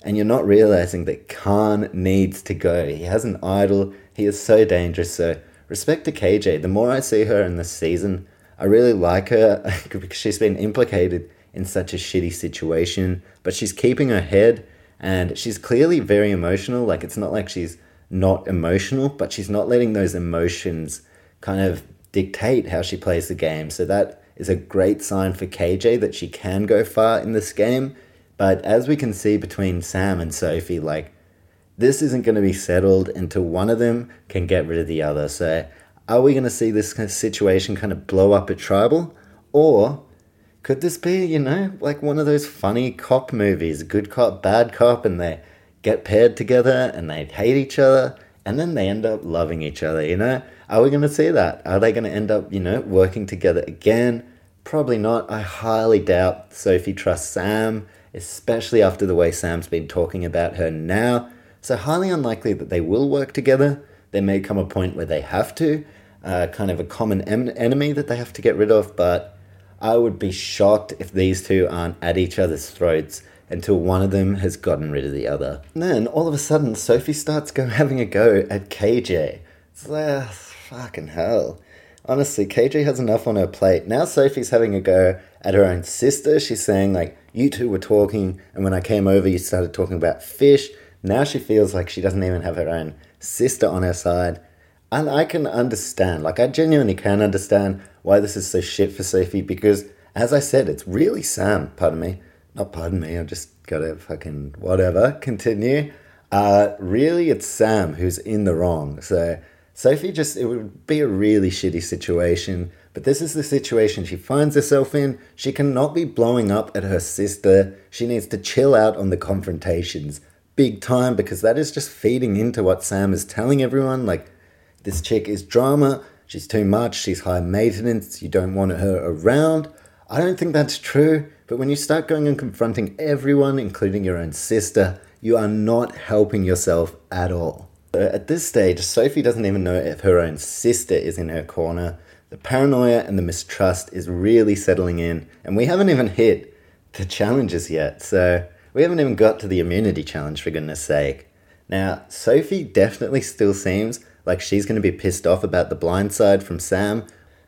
and you're not realizing that Khan needs to go. He has an idol, he is so dangerous. So, respect to KJ. The more I see her in this season, I really like her because she's been implicated in such a shitty situation, but she's keeping her head and she's clearly very emotional. Like, it's not like she's not emotional, but she's not letting those emotions kind of dictate how she plays the game. So, that is a great sign for KJ that she can go far in this game. But as we can see between Sam and Sophie, like, this isn't going to be settled until one of them can get rid of the other. So, are we going to see this kind of situation kind of blow up at Tribal? Or could this be, you know, like one of those funny cop movies, good cop, bad cop, and they get paired together and they hate each other and then they end up loving each other, you know? Are we going to see that? Are they going to end up, you know, working together again? Probably not. I highly doubt Sophie trusts Sam, especially after the way Sam's been talking about her now. So, highly unlikely that they will work together. There may come a point where they have to, uh, kind of a common em- enemy that they have to get rid of, but I would be shocked if these two aren't at each other's throats until one of them has gotten rid of the other. And then all of a sudden, Sophie starts go having a go at KJ. It's like, uh, fucking hell. Honestly, KJ has enough on her plate. Now Sophie's having a go at her own sister. She's saying, like, you two were talking, and when I came over, you started talking about fish. Now she feels like she doesn't even have her own sister on her side. And I can understand, like, I genuinely can understand why this is so shit for Sophie because, as I said, it's really Sam, pardon me. Not pardon me, I just gotta fucking whatever, continue. Uh, really, it's Sam who's in the wrong. So, Sophie just, it would be a really shitty situation, but this is the situation she finds herself in. She cannot be blowing up at her sister. She needs to chill out on the confrontations big time because that is just feeding into what Sam is telling everyone. Like, this chick is drama, she's too much, she's high maintenance, you don't want her around. I don't think that's true, but when you start going and confronting everyone, including your own sister, you are not helping yourself at all. So at this stage, Sophie doesn't even know if her own sister is in her corner. The paranoia and the mistrust is really settling in, and we haven't even hit the challenges yet. So we haven't even got to the immunity challenge, for goodness sake. Now, Sophie definitely still seems like she's going to be pissed off about the blind side from Sam.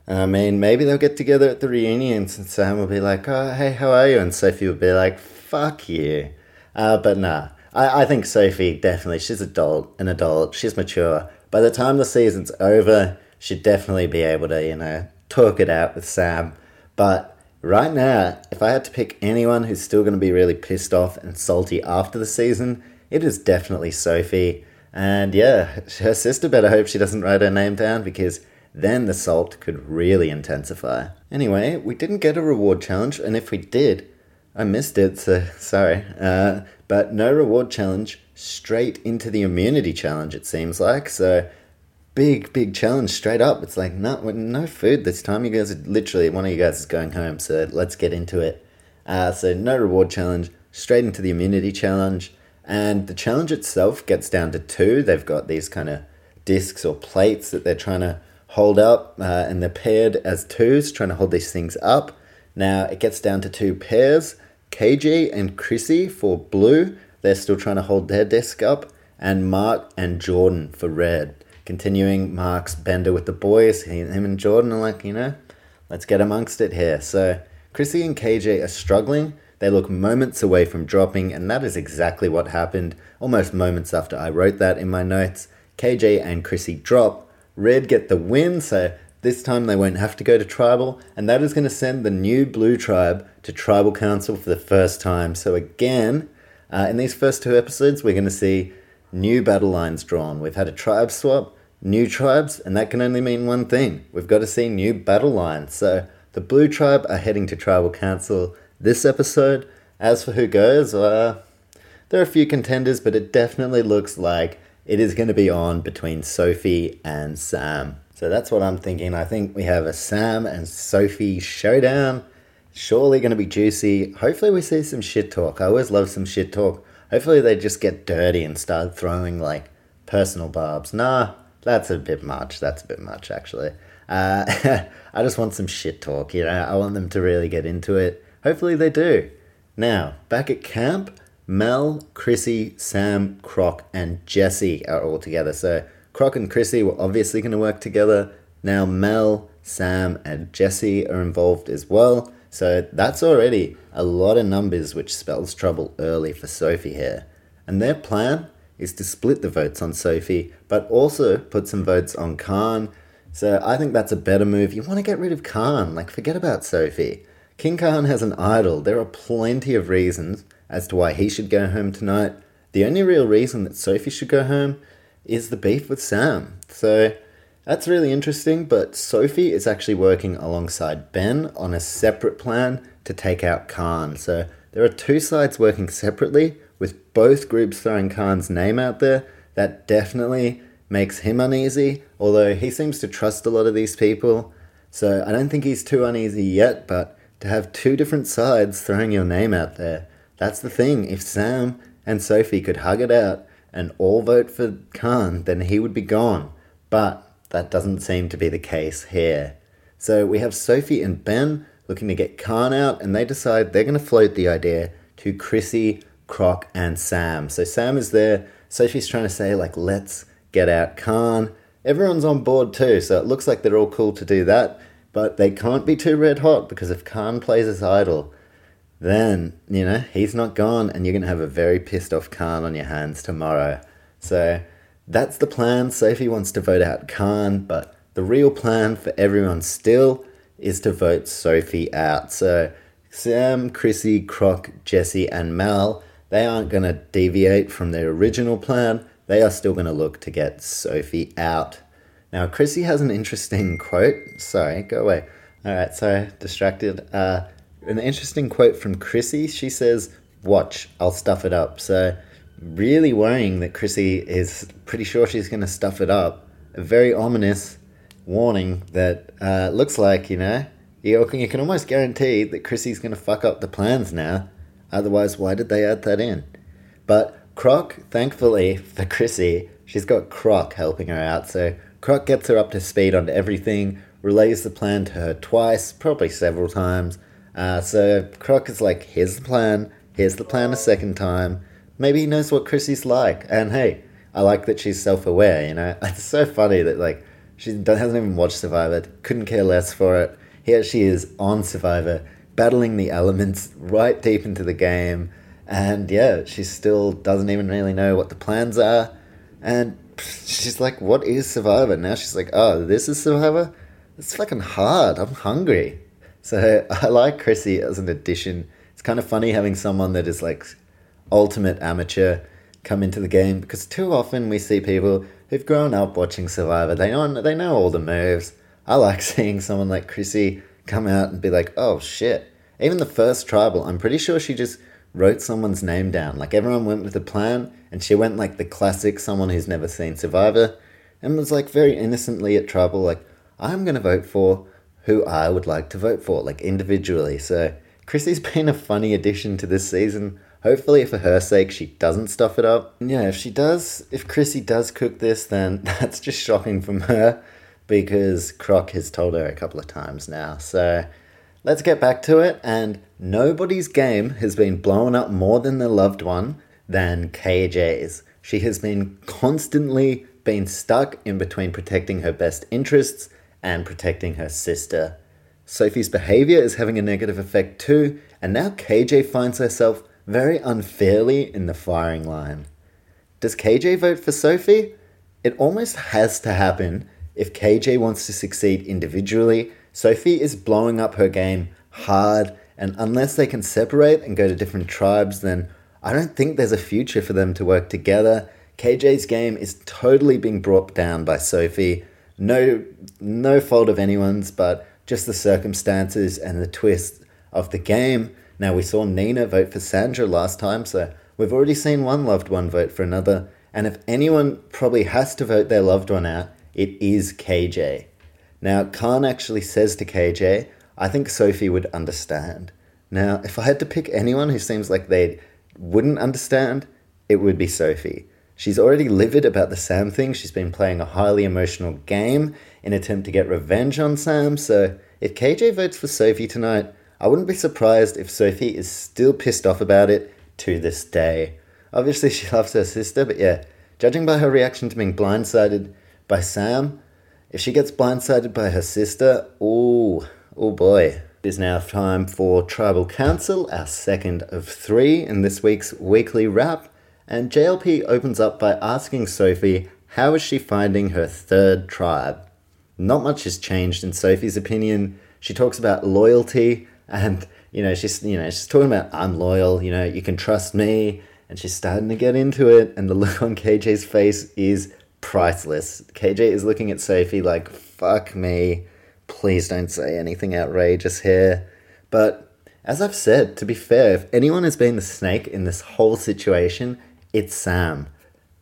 I mean, maybe they'll get together at the reunions and Sam will be like, oh, hey, how are you? And Sophie will be like, fuck you. Uh, but nah, I, I think Sophie definitely, she's adult, an adult, she's mature. By the time the season's over, she'd definitely be able to, you know, talk it out with Sam. But right now, if I had to pick anyone who's still going to be really pissed off and salty after the season, it is definitely Sophie. And yeah, her sister better hope she doesn't write her name down because then the salt could really intensify. Anyway, we didn't get a reward challenge, and if we did, I missed it, so sorry. Uh, but no reward challenge, straight into the immunity challenge, it seems like. So, big, big challenge straight up. It's like, no, no food this time. You guys are literally, one of you guys is going home, so let's get into it. Uh, so, no reward challenge, straight into the immunity challenge. And the challenge itself gets down to two. They've got these kind of discs or plates that they're trying to hold up, uh, and they're paired as twos, trying to hold these things up. Now it gets down to two pairs KJ and Chrissy for blue, they're still trying to hold their disc up, and Mark and Jordan for red. Continuing Mark's bender with the boys, him and Jordan are like, you know, let's get amongst it here. So Chrissy and KJ are struggling. They look moments away from dropping, and that is exactly what happened almost moments after I wrote that in my notes. KJ and Chrissy drop, Red get the win, so this time they won't have to go to tribal, and that is going to send the new blue tribe to tribal council for the first time. So, again, uh, in these first two episodes, we're going to see new battle lines drawn. We've had a tribe swap, new tribes, and that can only mean one thing we've got to see new battle lines. So, the blue tribe are heading to tribal council this episode. As for who goes, uh, there are a few contenders, but it definitely looks like it is going to be on between Sophie and Sam. So that's what I'm thinking. I think we have a Sam and Sophie showdown. Surely going to be juicy. Hopefully, we see some shit talk. I always love some shit talk. Hopefully, they just get dirty and start throwing like personal barbs. Nah, that's a bit much. That's a bit much, actually. Uh, I just want some shit talk, you know? I want them to really get into it. Hopefully, they do. Now, back at camp, Mel, Chrissy, Sam, Croc, and Jesse are all together. So Croc and Chrissy were obviously going to work together. Now Mel, Sam, and Jesse are involved as well. So that's already a lot of numbers, which spells trouble early for Sophie here. And their plan is to split the votes on Sophie, but also put some votes on Khan. So I think that's a better move. You want to get rid of Khan, like forget about Sophie. King Khan has an idol. There are plenty of reasons as to why he should go home tonight. The only real reason that Sophie should go home is the beef with Sam. So that's really interesting, but Sophie is actually working alongside Ben on a separate plan to take out Khan. So there are two sides working separately, with both groups throwing Khan's name out there. That definitely makes him uneasy, although he seems to trust a lot of these people. So I don't think he's too uneasy yet, but to have two different sides throwing your name out there that's the thing. If Sam and Sophie could hug it out and all vote for Khan, then he would be gone. But that doesn't seem to be the case here. So we have Sophie and Ben looking to get Khan out, and they decide they're going to float the idea to Chrissy, Croc, and Sam. So Sam is there. Sophie's trying to say, like, let's get out Khan. Everyone's on board too, so it looks like they're all cool to do that. But they can't be too red hot because if Khan plays his idol, then, you know, he's not gone and you're going to have a very pissed off Khan on your hands tomorrow. So that's the plan. Sophie wants to vote out Khan, but the real plan for everyone still is to vote Sophie out. So Sam, Chrissy, Croc, Jesse, and Mel, they aren't going to deviate from their original plan. They are still going to look to get Sophie out. Now, Chrissy has an interesting quote. Sorry, go away. All right, sorry, distracted. Uh, an interesting quote from Chrissy. She says, Watch, I'll stuff it up. So, really worrying that Chrissy is pretty sure she's going to stuff it up. A very ominous warning that uh, looks like, you know, you can, you can almost guarantee that Chrissy's going to fuck up the plans now. Otherwise, why did they add that in? But Croc, thankfully for Chrissy, she's got Croc helping her out. So Croc gets her up to speed on everything, relays the plan to her twice, probably several times, uh, so Croc is like, here's the plan, here's the plan a second time. Maybe he knows what Chrissy's like. And hey, I like that she's self aware, you know? It's so funny that, like, She hasn't even watched Survivor, couldn't care less for it. Here she is on Survivor, battling the elements right deep into the game. And yeah, she still doesn't even really know what the plans are. And she's like, What is Survivor? Now she's like, Oh, this is Survivor? It's fucking hard. I'm hungry. So I like Chrissy as an addition. It's kind of funny having someone that is like ultimate amateur come into the game because too often we see people who've grown up watching Survivor. They know they know all the moves. I like seeing someone like Chrissy come out and be like, "Oh shit!" Even the first tribal, I'm pretty sure she just wrote someone's name down. Like everyone went with a plan, and she went like the classic someone who's never seen Survivor, and was like very innocently at tribal, like I'm gonna vote for who I would like to vote for, like individually. So Chrissy's been a funny addition to this season. Hopefully, for her sake, she doesn't stuff it up. Yeah, if she does, if Chrissy does cook this, then that's just shocking from her because Croc has told her a couple of times now. So let's get back to it. And nobody's game has been blown up more than their loved one than KJ's. She has been constantly been stuck in between protecting her best interests and protecting her sister. Sophie's behavior is having a negative effect too, and now KJ finds herself very unfairly in the firing line. Does KJ vote for Sophie? It almost has to happen if KJ wants to succeed individually. Sophie is blowing up her game hard, and unless they can separate and go to different tribes, then I don't think there's a future for them to work together. KJ's game is totally being brought down by Sophie. No, no fault of anyone's, but just the circumstances and the twist of the game. Now, we saw Nina vote for Sandra last time, so we've already seen one loved one vote for another. And if anyone probably has to vote their loved one out, it is KJ. Now, Khan actually says to KJ, I think Sophie would understand. Now, if I had to pick anyone who seems like they wouldn't understand, it would be Sophie. She's already livid about the Sam thing. She's been playing a highly emotional game in attempt to get revenge on Sam. So if KJ votes for Sophie tonight, I wouldn't be surprised if Sophie is still pissed off about it to this day. Obviously, she loves her sister, but yeah, judging by her reaction to being blindsided by Sam, if she gets blindsided by her sister, oh, oh boy. It is now time for Tribal Council, our second of three in this week's weekly wrap. And JLP opens up by asking Sophie how is she finding her third tribe. Not much has changed in Sophie's opinion. She talks about loyalty and you know she's you know she's talking about I'm loyal, you know you can trust me, and she's starting to get into it, and the look on KJ's face is priceless. KJ is looking at Sophie like fuck me, please don't say anything outrageous here, but as I've said, to be fair, if anyone has been the snake in this whole situation, it's Sam.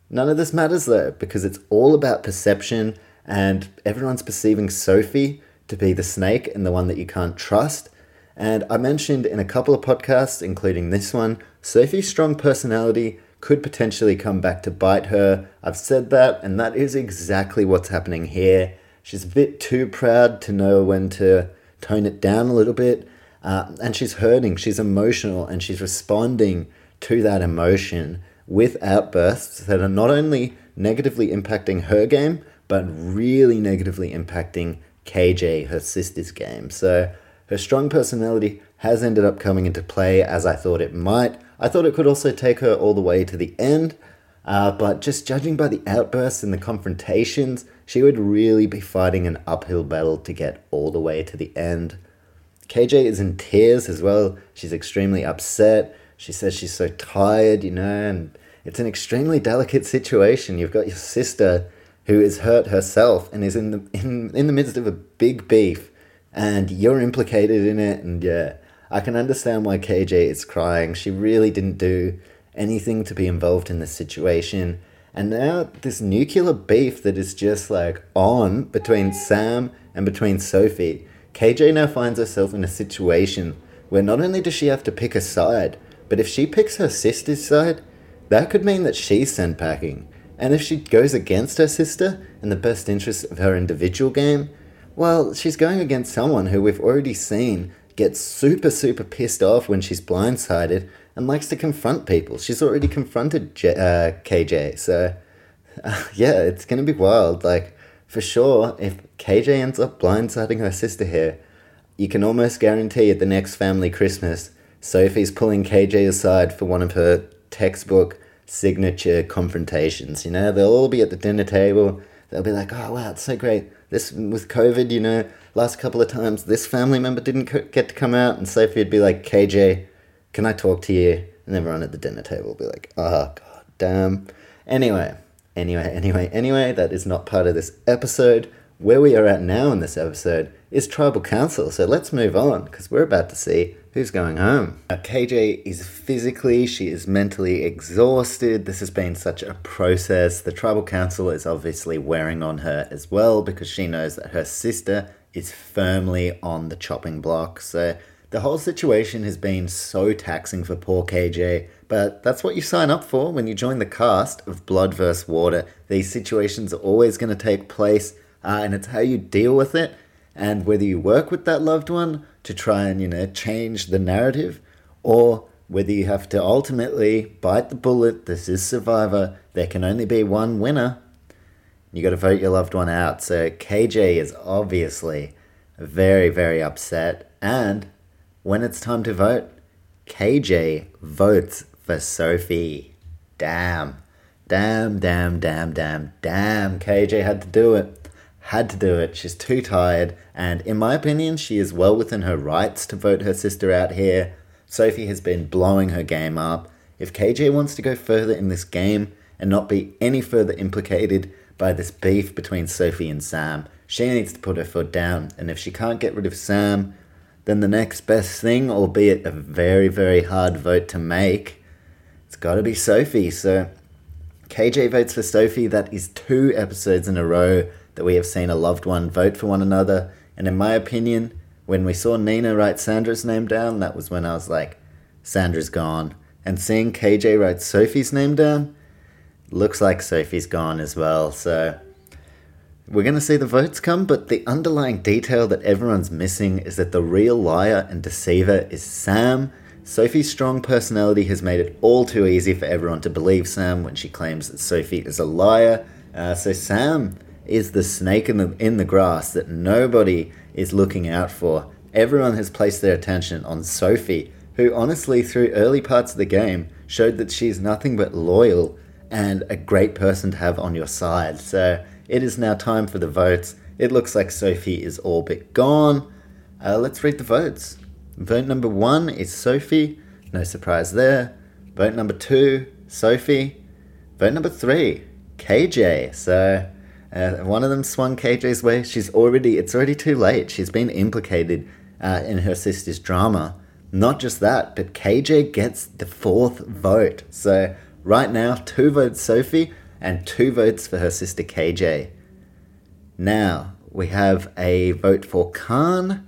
None of this matters though, because it's all about perception, and everyone's perceiving Sophie to be the snake and the one that you can't trust. And I mentioned in a couple of podcasts, including this one, Sophie's strong personality could potentially come back to bite her. I've said that, and that is exactly what's happening here. She's a bit too proud to know when to tone it down a little bit. Uh, and she's hurting, she's emotional, and she's responding to that emotion with outbursts that are not only negatively impacting her game, but really negatively impacting KJ, her sister's game. So her strong personality has ended up coming into play as I thought it might. I thought it could also take her all the way to the end, uh, but just judging by the outbursts and the confrontations, she would really be fighting an uphill battle to get all the way to the end. KJ is in tears as well. She's extremely upset. She says she's so tired, you know, and it's an extremely delicate situation. You've got your sister who is hurt herself and is in the in, in the midst of a big beef and you're implicated in it. And yeah, I can understand why KJ is crying. She really didn't do anything to be involved in this situation. And now this nuclear beef that is just like on between Sam and between Sophie. KJ now finds herself in a situation where not only does she have to pick a side, but if she picks her sister's side, that could mean that she's sent packing. And if she goes against her sister in the best interest of her individual game, well, she's going against someone who we've already seen gets super, super pissed off when she's blindsided and likes to confront people. She's already confronted J- uh, KJ, so uh, yeah, it's to be wild. Like, for sure, if KJ ends up blindsiding her sister here, you can almost guarantee at the next family Christmas, Sophie's pulling KJ aside for one of her textbook signature confrontations. You know, they'll all be at the dinner table. They'll be like, oh, wow, it's so great. This, with COVID, you know, last couple of times, this family member didn't get to come out. And Sophie would be like, KJ, can I talk to you? And everyone at the dinner table would be like, oh, god damn. Anyway, anyway, anyway, anyway, that is not part of this episode. Where we are at now in this episode is tribal council. So let's move on because we're about to see who's going home. Now, KJ is physically, she is mentally exhausted. This has been such a process. The tribal council is obviously wearing on her as well because she knows that her sister is firmly on the chopping block. So the whole situation has been so taxing for poor KJ, but that's what you sign up for when you join the cast of Blood vs. Water. These situations are always going to take place, uh, and it's how you deal with it and whether you work with that loved one to try and, you know, change the narrative or whether you have to ultimately bite the bullet. This is Survivor. There can only be one winner. You got to vote your loved one out. So KJ is obviously very, very upset. And when it's time to vote, KJ votes for Sophie. Damn. Damn, damn, damn, damn, damn. KJ had to do it had to do it. She's too tired, and in my opinion, she is well within her rights to vote her sister out here. Sophie has been blowing her game up. If KJ wants to go further in this game and not be any further implicated by this beef between Sophie and Sam, she needs to put her foot down. And if she can't get rid of Sam, then the next best thing, albeit a very, very hard vote to make, it's got to be Sophie. So KJ votes for Sophie. That is two episodes in a row that we have seen a loved one vote for one another. And in my opinion, when we saw Nina write Sandra's name down, that was when I was like, Sandra's gone. And seeing KJ write Sophie's name down, looks like Sophie's gone as well. So we're going to see the votes come, but the underlying detail that everyone's missing is that the real liar and deceiver is Sam. Sophie's strong personality has made it all too easy for everyone to believe Sam when she claims that Sophie is a liar. Uh, so Sam is the snake in the in the grass that nobody is looking out for. Everyone has placed their attention on Sophie, who honestly through early parts of the game showed that she's nothing but loyal and a great person to have on your side. So it is now time for the votes. It looks like Sophie is all but gone. Uh, let's read the votes. Vote number one is Sophie. No surprise there. Vote number two, Sophie. Vote number three, KJ. So uh, one of them swung KJ's way. She's already, it's already too late. She's been implicated uh, in her sister's drama. Not just that, but KJ gets the fourth vote. So right now, two votes Sophie and two votes for her sister KJ. Now we have a vote for Khan,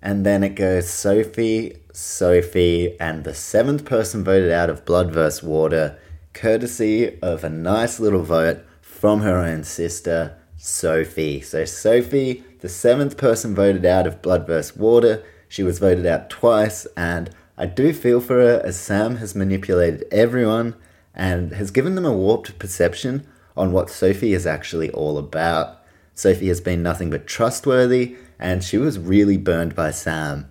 and then it goes Sophie, Sophie, and the seventh person voted out of Blood vs. Water, courtesy of a nice little vote from her own sister, Sophie. So, Sophie, the seventh person voted out of Blood vs. Water, she was voted out twice, and I do feel for her as Sam has manipulated everyone and has given them a warped perception on what Sophie is actually all about. Sophie has been nothing but trustworthy, and she was really burned by Sam.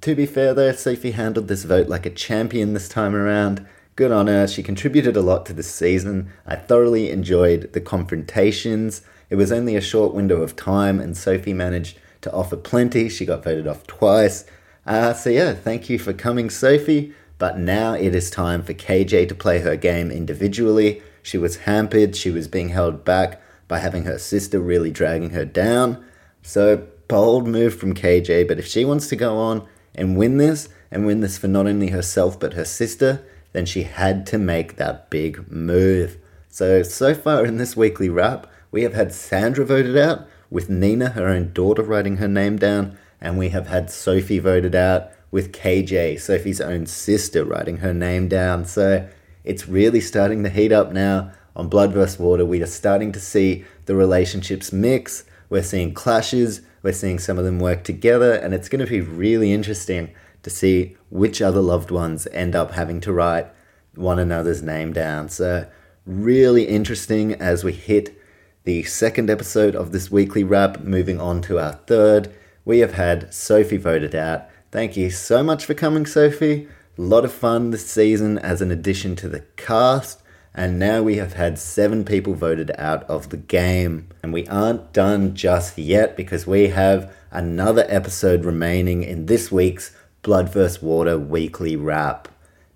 To be fair though, Sophie handled this vote like a champion this time around, good on her. She contributed a lot to this season. I thoroughly enjoyed the confrontations. It was only a short window of time, and Sophie managed to offer plenty. She got voted off twice. Uh, so, yeah, thank you for coming, Sophie. But now it is time for KJ to play her game individually. She was hampered, she was being held back by having her sister really dragging her down. So, bold move from KJ, but if she wants to go on and win this, and win this for not only herself but her sister, then she had to make that big move. So, so far in this weekly wrap, we have had Sandra voted out, with Nina, her own daughter, writing her name down, and we have had Sophie voted out, with KJ, Sophie's own sister, writing her name down. So, it's really starting to heat up now on Blood vs. Water. We are starting to see the relationships mix. We're seeing clashes. We're seeing some of them work together, and it's going to be really interesting to see which other loved ones end up having to write one another's name down. So, really interesting as we hit the second episode of this weekly wrap, moving on to our third. We have had Sophie voted out. Thank you so much for coming, Sophie. A lot of fun this season as an addition to the cast. And now we have had seven people voted out of the game. And we aren't done just yet because we have another episode remaining in this week's Blood vs. Water weekly wrap.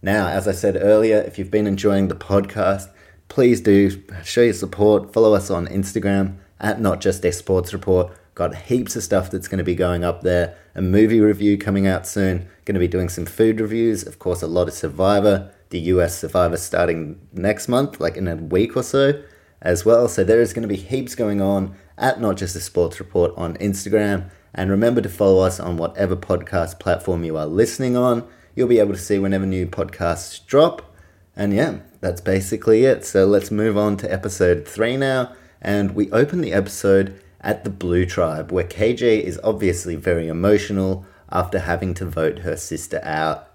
Now, as I said earlier, if you've been enjoying the podcast, please do show your support. Follow us on Instagram at Not Just a Sports Report. Got heaps of stuff that's going to be going up there. A movie review coming out soon. Going to be doing some food reviews. Of course, a lot of Survivor. The US Survivor starting next month, like in a week or so, as well. So there is going to be heaps going on at Not Just a Sports Report on Instagram. And remember to follow us on whatever podcast platform you are listening on. You'll be able to see whenever new podcasts drop. And yeah, that's basically it. So let's move on to episode three now. And we open the episode at the Blue Tribe, where KJ is obviously very emotional after having to vote her sister out.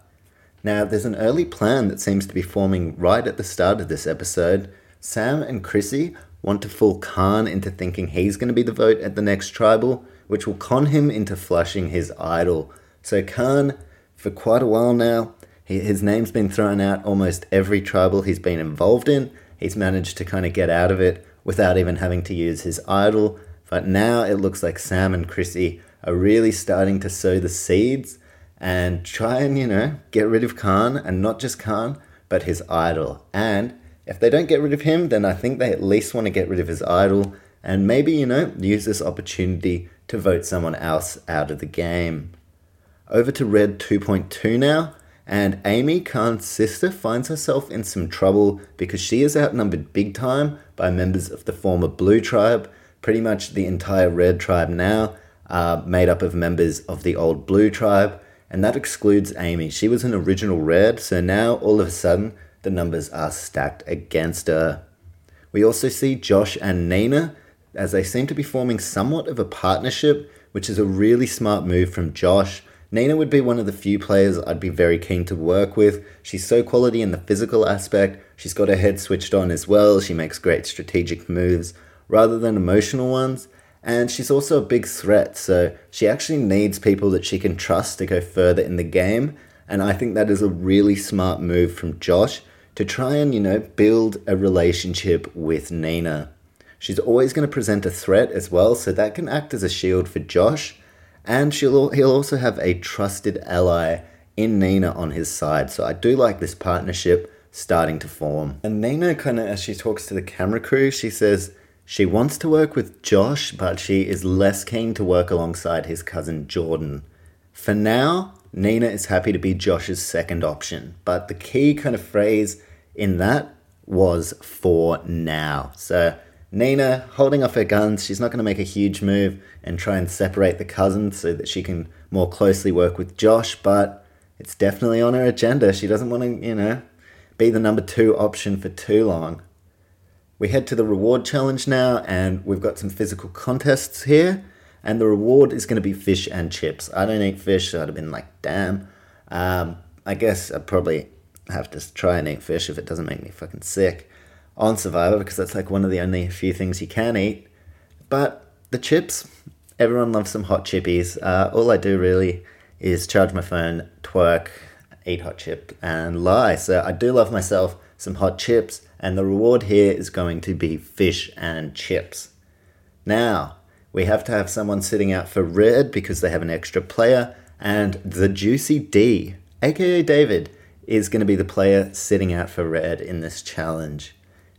Now, there's an early plan that seems to be forming right at the start of this episode. Sam and Chrissy want to fool Khan into thinking he's going to be the vote at the next tribal, which will con him into flushing his idol. So, Khan, for quite a while now, he, his name's been thrown out almost every tribal he's been involved in. He's managed to kind of get out of it without even having to use his idol. But now it looks like Sam and Chrissy are really starting to sow the seeds and try and, you know, get rid of Khan, and not just Khan, but his idol. And if they don't get rid of him, then I think they at least want to get rid of his idol and maybe, you know, use this opportunity to vote someone else out of the game. Over to Red 2.2 now. And Amy, Khan's sister, finds herself in some trouble because she is outnumbered big time by members of the former Blue Tribe. Pretty much the entire Red Tribe now are made up of members of the old Blue Tribe, and that excludes Amy. She was an original Red, so now all of a sudden the numbers are stacked against her. We also see Josh and Nina as they seem to be forming somewhat of a partnership, which is a really smart move from Josh Nina would be one of the few players I'd be very keen to work with. She's so quality in the physical aspect, she's got her head switched on as well, she makes great strategic moves rather than emotional ones. And she's also a big threat, so she actually needs people that she can trust to go further in the game. And I think that is a really smart move from Josh to try and, you know, build a relationship with Nina. She's always going to present a threat as well, so that can act as a shield for Josh and she'll he'll also have a trusted ally in Nina on his side. So I do like this partnership starting to form. And Nina kind of as she talks to the camera crew, she says she wants to work with Josh, but she is less keen to work alongside his cousin Jordan. For now, Nina is happy to be Josh's second option, but the key kind of phrase in that was for now. So Nina holding off her guns, she's not going to make a huge move and try and separate the cousins so that she can more closely work with Josh, but it's definitely on her agenda. She doesn't want to, you know, be the number two option for too long. We head to the reward challenge now, and we've got some physical contests here. And the reward is going to be fish and chips. I don't eat fish, so I'd have been like, damn. Um, I guess I'd probably have to try and eat fish if it doesn't make me fucking sick on Survivor because that's like one of the only few things you can eat. But the chips, everyone loves some hot chippies. Uh, all I do really is charge my phone, twerk, eat hot chip, and lie. So I do love myself some hot chips, and the reward here is going to be fish and chips. Now, we have to have someone sitting out for red because they have an extra player, and the Juicy D, aka David, is going to be the player sitting out for red in this challenge.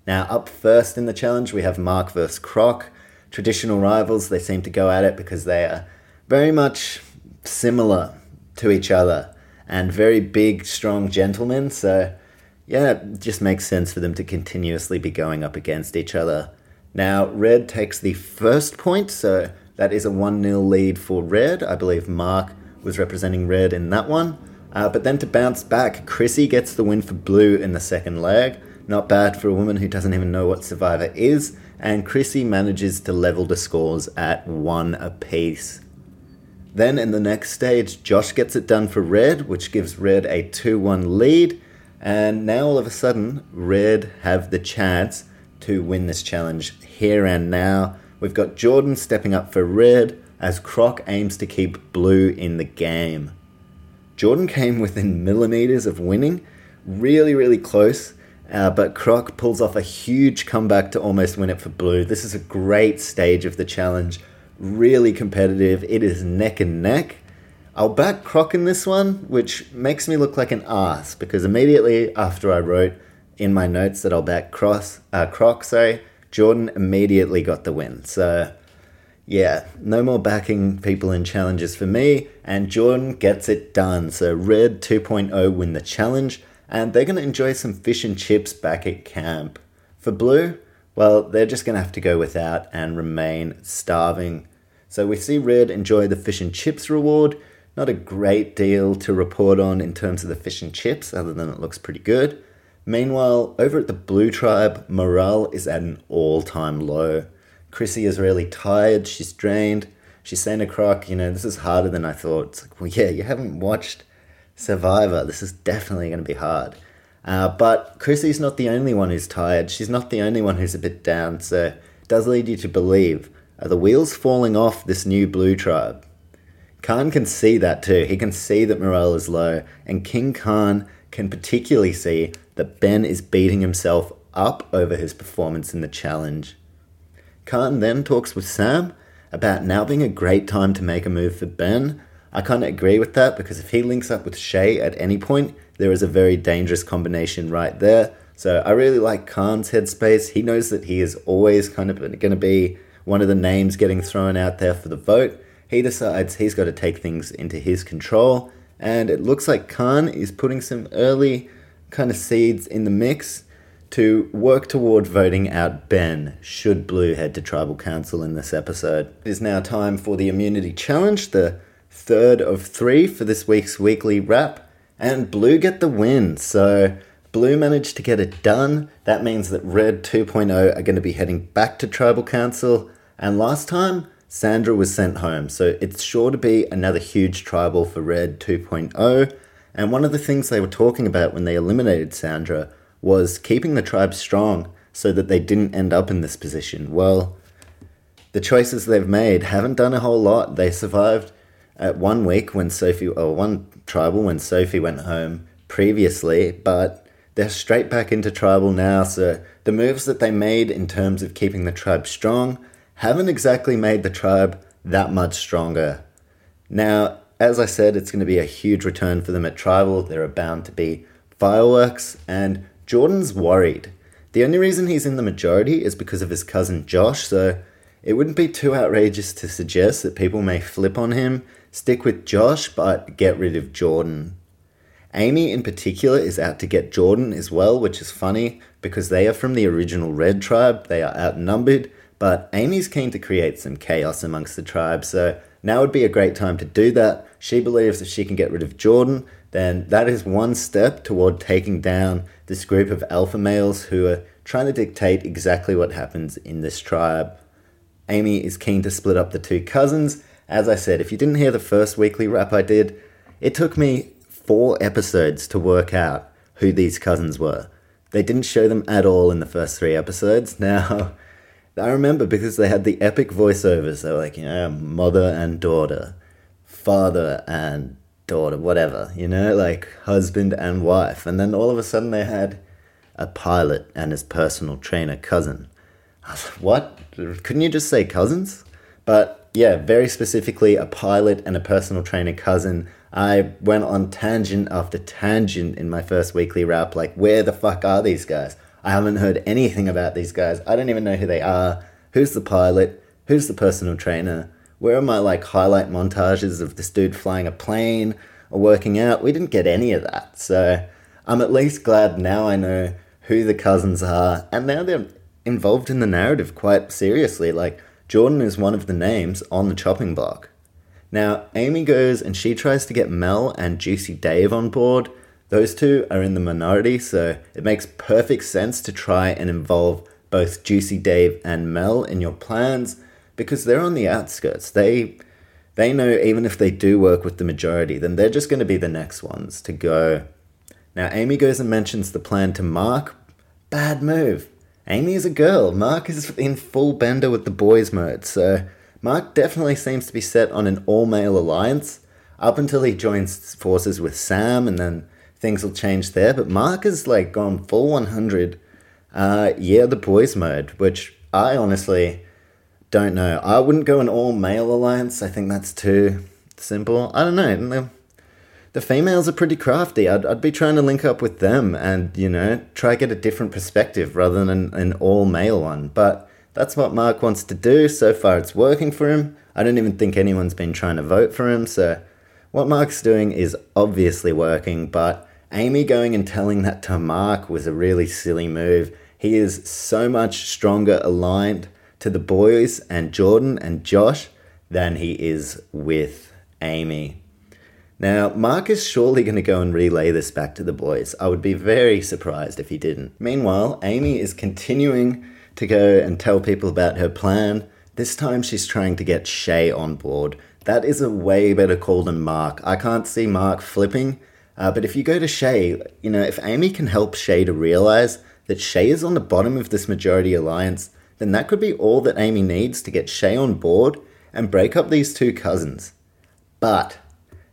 Now, up first in the challenge, we have Mark versus Croc. Traditional rivals, they seem to go at it because they are very much similar to each other and very big, strong gentlemen. So, yeah, it just makes sense for them to continuously be going up against each other. Now, Red takes the first point, so that is a 1 0 lead for Red. I believe Mark was representing Red in that one. Uh, but then to bounce back, Chrissy gets the win for Blue in the second leg. Not bad for a woman who doesn't even know what Survivor is, and Chrissy manages to level the scores at one apiece. Then in the next stage, Josh gets it done for Red, which gives Red a 2 1 lead, and now all of a sudden, Red have the chance to win this challenge here and now. We've got Jordan stepping up for red as Croc aims to keep blue in the game. Jordan came within millimeters of winning, really, really close, uh, but Croc pulls off a huge comeback to almost win it for blue. This is a great stage of the challenge, really competitive. It is neck and neck. I'll back Croc in this one, which makes me look like an ass because immediately after I wrote in my notes that I'll back Cross, uh, Croc, sorry, Jordan immediately got the win. So yeah, no more backing people in challenges for me, and Jordan gets it done. So, Red 2.0 win the challenge, and they're going to enjoy some fish and chips back at camp. For Blue, well, they're just going to have to go without and remain starving. So, we see Red enjoy the fish and chips reward. Not a great deal to report on in terms of the fish and chips, other than it looks pretty good. Meanwhile, over at the Blue Tribe, morale is at an all time low. Chrissy is really tired. She's drained. She's saying to Croc, you know, this is harder than I thought. It's like, well, yeah, you haven't watched Survivor. This is definitely going to be hard. Uh, but Chrissy's not the only one who's tired. She's not the only one who's a bit down. So it does lead you to believe are the wheels falling off this new blue tribe? Khan can see that too. He can see that morale is low. And King Khan can particularly see that Ben is beating himself up over his performance in the challenge. Khan then talks with Sam about now being a great time to make a move for Ben. I of agree with that because if he links up with Shay at any point, there is a very dangerous combination right there. So I really like Khan's headspace. He knows that he is always kind of going to be one of the names getting thrown out there for the vote. He decides he's got to take things into his control, and it looks like Khan is putting some early kind of seeds in the mix to work toward voting out Ben should Blue head to Tribal Council in this episode. It is now time for the Immunity Challenge, the third of three for this week's weekly wrap, and Blue get the win. So Blue managed to get it done. That means that Red 2.0 are going to be heading back to Tribal Council, and last time Sandra was sent home, so it's sure to be another huge tribal for Red 2.0. And one of the things they were talking about when they eliminated Sandra was keeping the tribe strong so that they didn't end up in this position. Well, the choices they've made haven't done a whole lot. They survived at one week when Sophie, or one tribal when Sophie went home previously, but they're straight back into tribal now. So the moves that they made in terms of keeping the tribe strong haven't exactly made the tribe that much stronger. Now, as I said, it's going to be a huge return for them at tribal. There are bound to be fireworks, and Jordan's worried. The only reason he's in the majority is because of his cousin Josh, so it wouldn't be too outrageous to suggest that people may flip on him, stick with Josh, but get rid of Jordan. Amy, in particular, is out to get Jordan as well, which is funny because they are from the original Red tribe. They are outnumbered, but Amy's keen to create some chaos amongst the tribe, so now would be a great time to do that. She believes if she can get rid of Jordan, then that is one step toward taking down this group of alpha males who are trying to dictate exactly what happens in this tribe. Amy is keen to split up the two cousins. As I said, if you didn't hear the first weekly wrap I did, it took me four episodes to work out who these cousins were. They didn't show them at all in the first three episodes. Now, I remember because they had the epic voiceovers. They were like, you know, mother and daughter, father and daughter, whatever, you know, like husband and wife. And then all of a sudden they had a pilot and his personal trainer cousin. I was like, what? Couldn't you just say cousins? But yeah, very specifically, a pilot and a personal trainer cousin. I went on tangent after tangent in my first weekly wrap, like, where the fuck are these guys? I haven't heard anything about these guys. I don't even know who they are. Who's the pilot? Who's the personal trainer? Where are my like highlight montages of this dude flying a plane or working out? We didn't get any of that. So I'm at least glad now I know who the cousins are, and now they're involved in the narrative quite seriously. Like Jordan is one of the names on the chopping block. Now, Amy goes and she tries to get Mel and Juicy Dave on board. Those two are in the minority, so it makes perfect sense to try and involve both Juicy Dave and Mel in your plans because they're on the outskirts. They they know even if they do work with the majority, then they're just going to be the next ones to go. Now Amy goes and mentions the plan to Mark. Bad move. Amy is a girl. Mark is in full bender with the boys mode, so Mark definitely seems to be set on an all male alliance up until he joins forces with Sam, and then things will change there. But Mark has like gone full 100. Uh, yeah, the boys mode, which I honestly don't know. I wouldn't go an all male alliance. I think that's too simple. I don't know. The, females are pretty crafty. I'd, I'd be trying to link up with them and, you know, try get a different perspective rather than an, an all male one. But that's what Mark wants to do. So far, it's working for him. I don't even think anyone's been trying to vote for him. So, what Mark's doing is obviously working, but Amy going and telling that to Mark was a really silly move. He is so much stronger aligned to the boys and Jordan and Josh than he is with Amy. Now, Mark is surely going to go and relay this back to the boys. I would be very surprised if he didn't. Meanwhile, Amy is continuing to go and tell people about her plan. This time she's trying to get Shay on board. That is a way better call than Mark. I can't see Mark flipping, uh, but if you go to Shay, you know, if Amy can help Shay to realize that Shay is on the bottom of this majority alliance, then that could be all that Amy needs to get Shay on board and break up these two cousins. But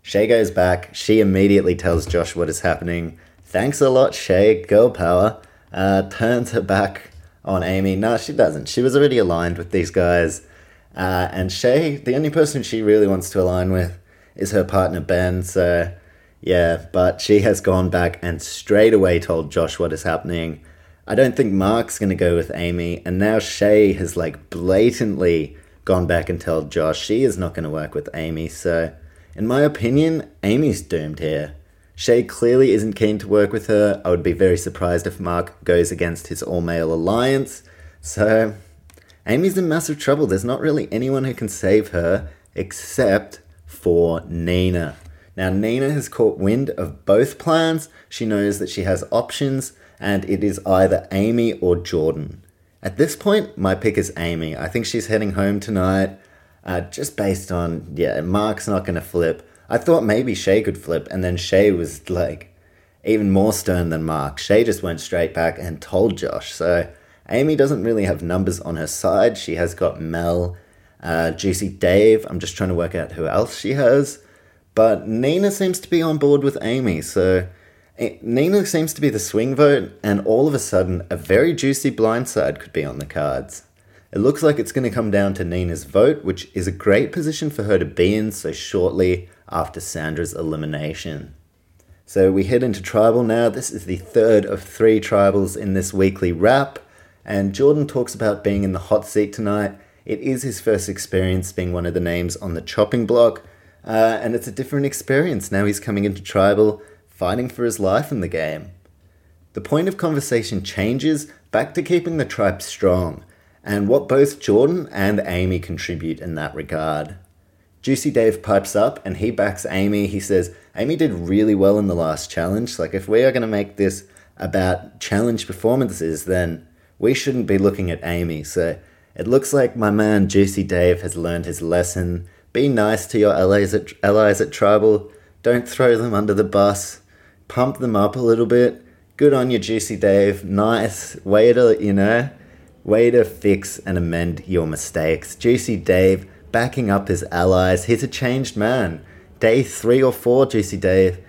Shay goes back. She immediately tells Josh what is happening. Thanks a lot, Shay. Girl power. Uh, turns her back on Amy. No, she doesn't. She was already aligned with these guys. Uh, and Shay, the only person she really wants to align with is her partner Ben. So, yeah, but she has gone back and straight away told Josh what is happening. I don't think Mark's going to go with Amy, and now Shay has like blatantly gone back and told Josh she is not going to work with Amy. So, in my opinion, Amy's doomed here. Shay clearly isn't keen to work with her. I would be very surprised if Mark goes against his all male alliance. So, Amy's in massive trouble. There's not really anyone who can save her except for Nina. Now, Nina has caught wind of both plans. She knows that she has options and it is either Amy or Jordan. At this point, my pick is Amy. I think she's heading home tonight, uh, just based on, yeah, Mark's not going to flip. I thought maybe Shay could flip, and then Shay was like even more stern than Mark. Shay just went straight back and told Josh. So Amy doesn't really have numbers on her side. She has got Mel, uh, Juicy Dave. I'm just trying to work out who else she has. But Nina seems to be on board with Amy, so Nina seems to be the swing vote, and all of a sudden, a very juicy blindside could be on the cards. It looks like it's going to come down to Nina's vote, which is a great position for her to be in so shortly after Sandra's elimination. So we head into tribal now. This is the third of three tribals in this weekly wrap, and Jordan talks about being in the hot seat tonight. It is his first experience being one of the names on the chopping block, uh, and it's a different experience now he's coming into tribal fighting for his life in the game. The point of conversation changes back to keeping the tribe strong, and what both Jordan and Amy contribute in that regard. Juicy Dave pipes up and he backs Amy. He says, Amy did really well in the last challenge. Like, if we are going to make this about challenge performances, then we shouldn't be looking at Amy. So it looks like my man Juicy Dave has learned his lesson. Be nice to your allies at, allies at Tribal. Don't throw them under the bus pump them up a little bit. Good on you, Juicy Dave. Nice way to, you know, way to fix and amend your mistakes. Juicy Dave backing up his allies. He's a changed man. Day three or four, Juicy Dave,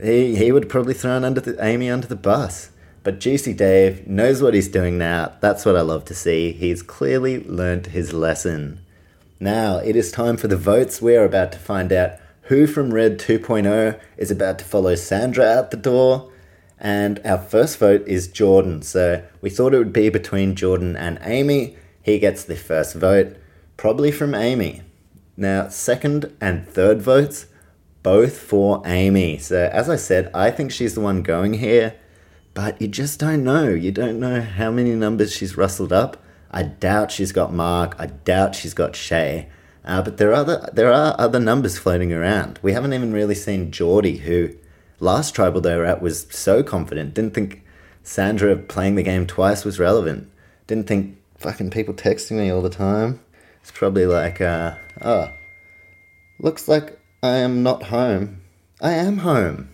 he, he would probably thrown under the, Amy under the bus. But Juicy Dave knows what he's doing now. That's what I love to see. He's clearly learned his lesson. Now, it is time for the votes. We're about to find out who from Red 2.0 is about to follow Sandra out the door? And our first vote is Jordan. So we thought it would be between Jordan and Amy. He gets the first vote, probably from Amy. Now, second and third votes, both for Amy. So, as I said, I think she's the one going here, but you just don't know. You don't know how many numbers she's rustled up. I doubt she's got Mark. I doubt she's got Shay. Uh, but there are other there are other numbers floating around. We haven't even really seen Geordie, who last tribal they were at was so confident. Didn't think Sandra playing the game twice was relevant. Didn't think fucking people texting me all the time. It's probably like, uh, oh, looks like I am not home. I am home.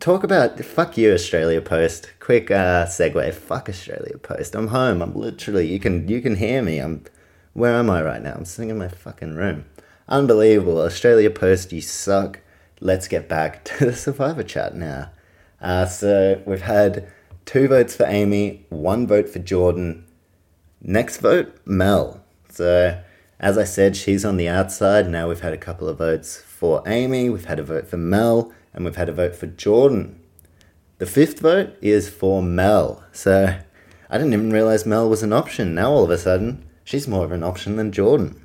talk about fuck you, Australia Post. Quick uh, segue. Fuck Australia Post. I'm home. I'm literally. You can you can hear me. I'm. Where am I right now? I'm sitting in my fucking room. Unbelievable. Australia Post, you suck. Let's get back to the Survivor chat now. Uh, so we've had two votes for Amy, one vote for Jordan. Next vote, Mel. So as I said, she's on the outside. Now we've had a couple of votes for Amy, we've had a vote for Mel, and we've had a vote for Jordan. The fifth vote is for Mel. So I didn't even realize Mel was an option. Now all of a sudden, she's more of an option than Jordan.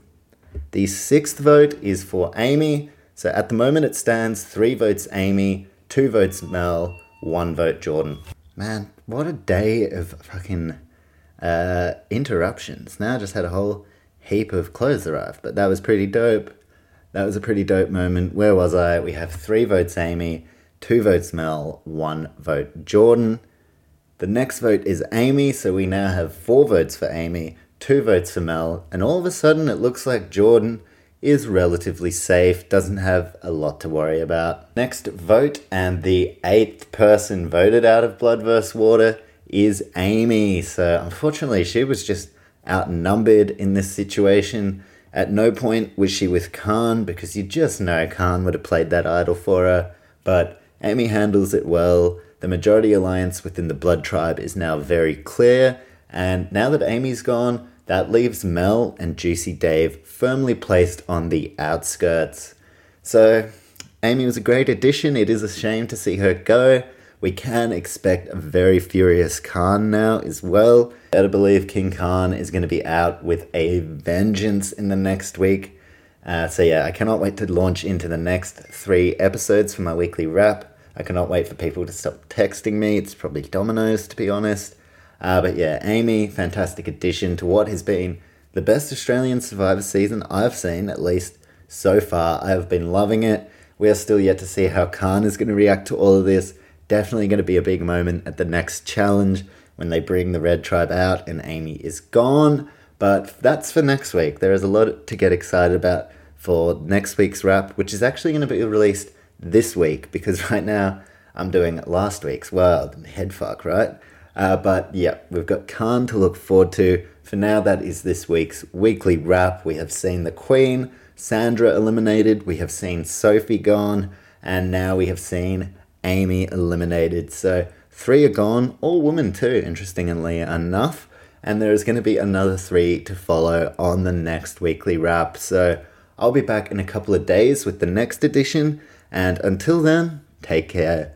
The sixth vote is for Amy. So at the moment it stands three votes Amy, two votes Mel, one vote Jordan. Man, what a day of fucking uh, interruptions. Now I just had a whole heap of clothes arrive, but that was pretty dope. That was a pretty dope moment. Where was I? We have three votes Amy, two votes Mel, one vote Jordan. The next vote is Amy, so we now have four votes for Amy, two votes for Mel, and all of a sudden it looks like Jordan is relatively safe, doesn't have a lot to worry about. Next vote, and the eighth person voted out of Blood vs. Water is Amy. So unfortunately, she was just outnumbered in this situation. At no point was she with Khan because you just know Khan would have played that idol for her. But Amy handles it well. The majority alliance within the Blood tribe is now very clear. And now that Amy's gone, that leaves Mel and Juicy Dave firmly placed on the outskirts. So, Amy was a great addition. It is a shame to see her go. We can expect a very furious Khan now as well. Better believe King Khan is going to be out with a vengeance in the next week. Uh, so, yeah, I cannot wait to launch into the next three episodes for my weekly wrap. I cannot wait for people to stop texting me. It's probably Domino's, to be honest. Uh, but yeah, Amy, fantastic addition to what has been the best Australian Survivor season I've seen, at least so far. I have been loving it. We are still yet to see how Khan is going to react to all of this. Definitely going to be a big moment at the next challenge when they bring the Red Tribe out and Amy is gone. But that's for next week. There is a lot to get excited about for next week's wrap, which is actually going to be released this week because right now I'm doing last week's. Wow, head fuck, right? Uh, but yeah, we've got Khan to look forward to. For now, that is this week's weekly wrap. We have seen the Queen, Sandra eliminated, we have seen Sophie gone, and now we have seen Amy eliminated. So three are gone, all women too, interestingly enough. And there is going to be another three to follow on the next weekly wrap. So I'll be back in a couple of days with the next edition. And until then, take care.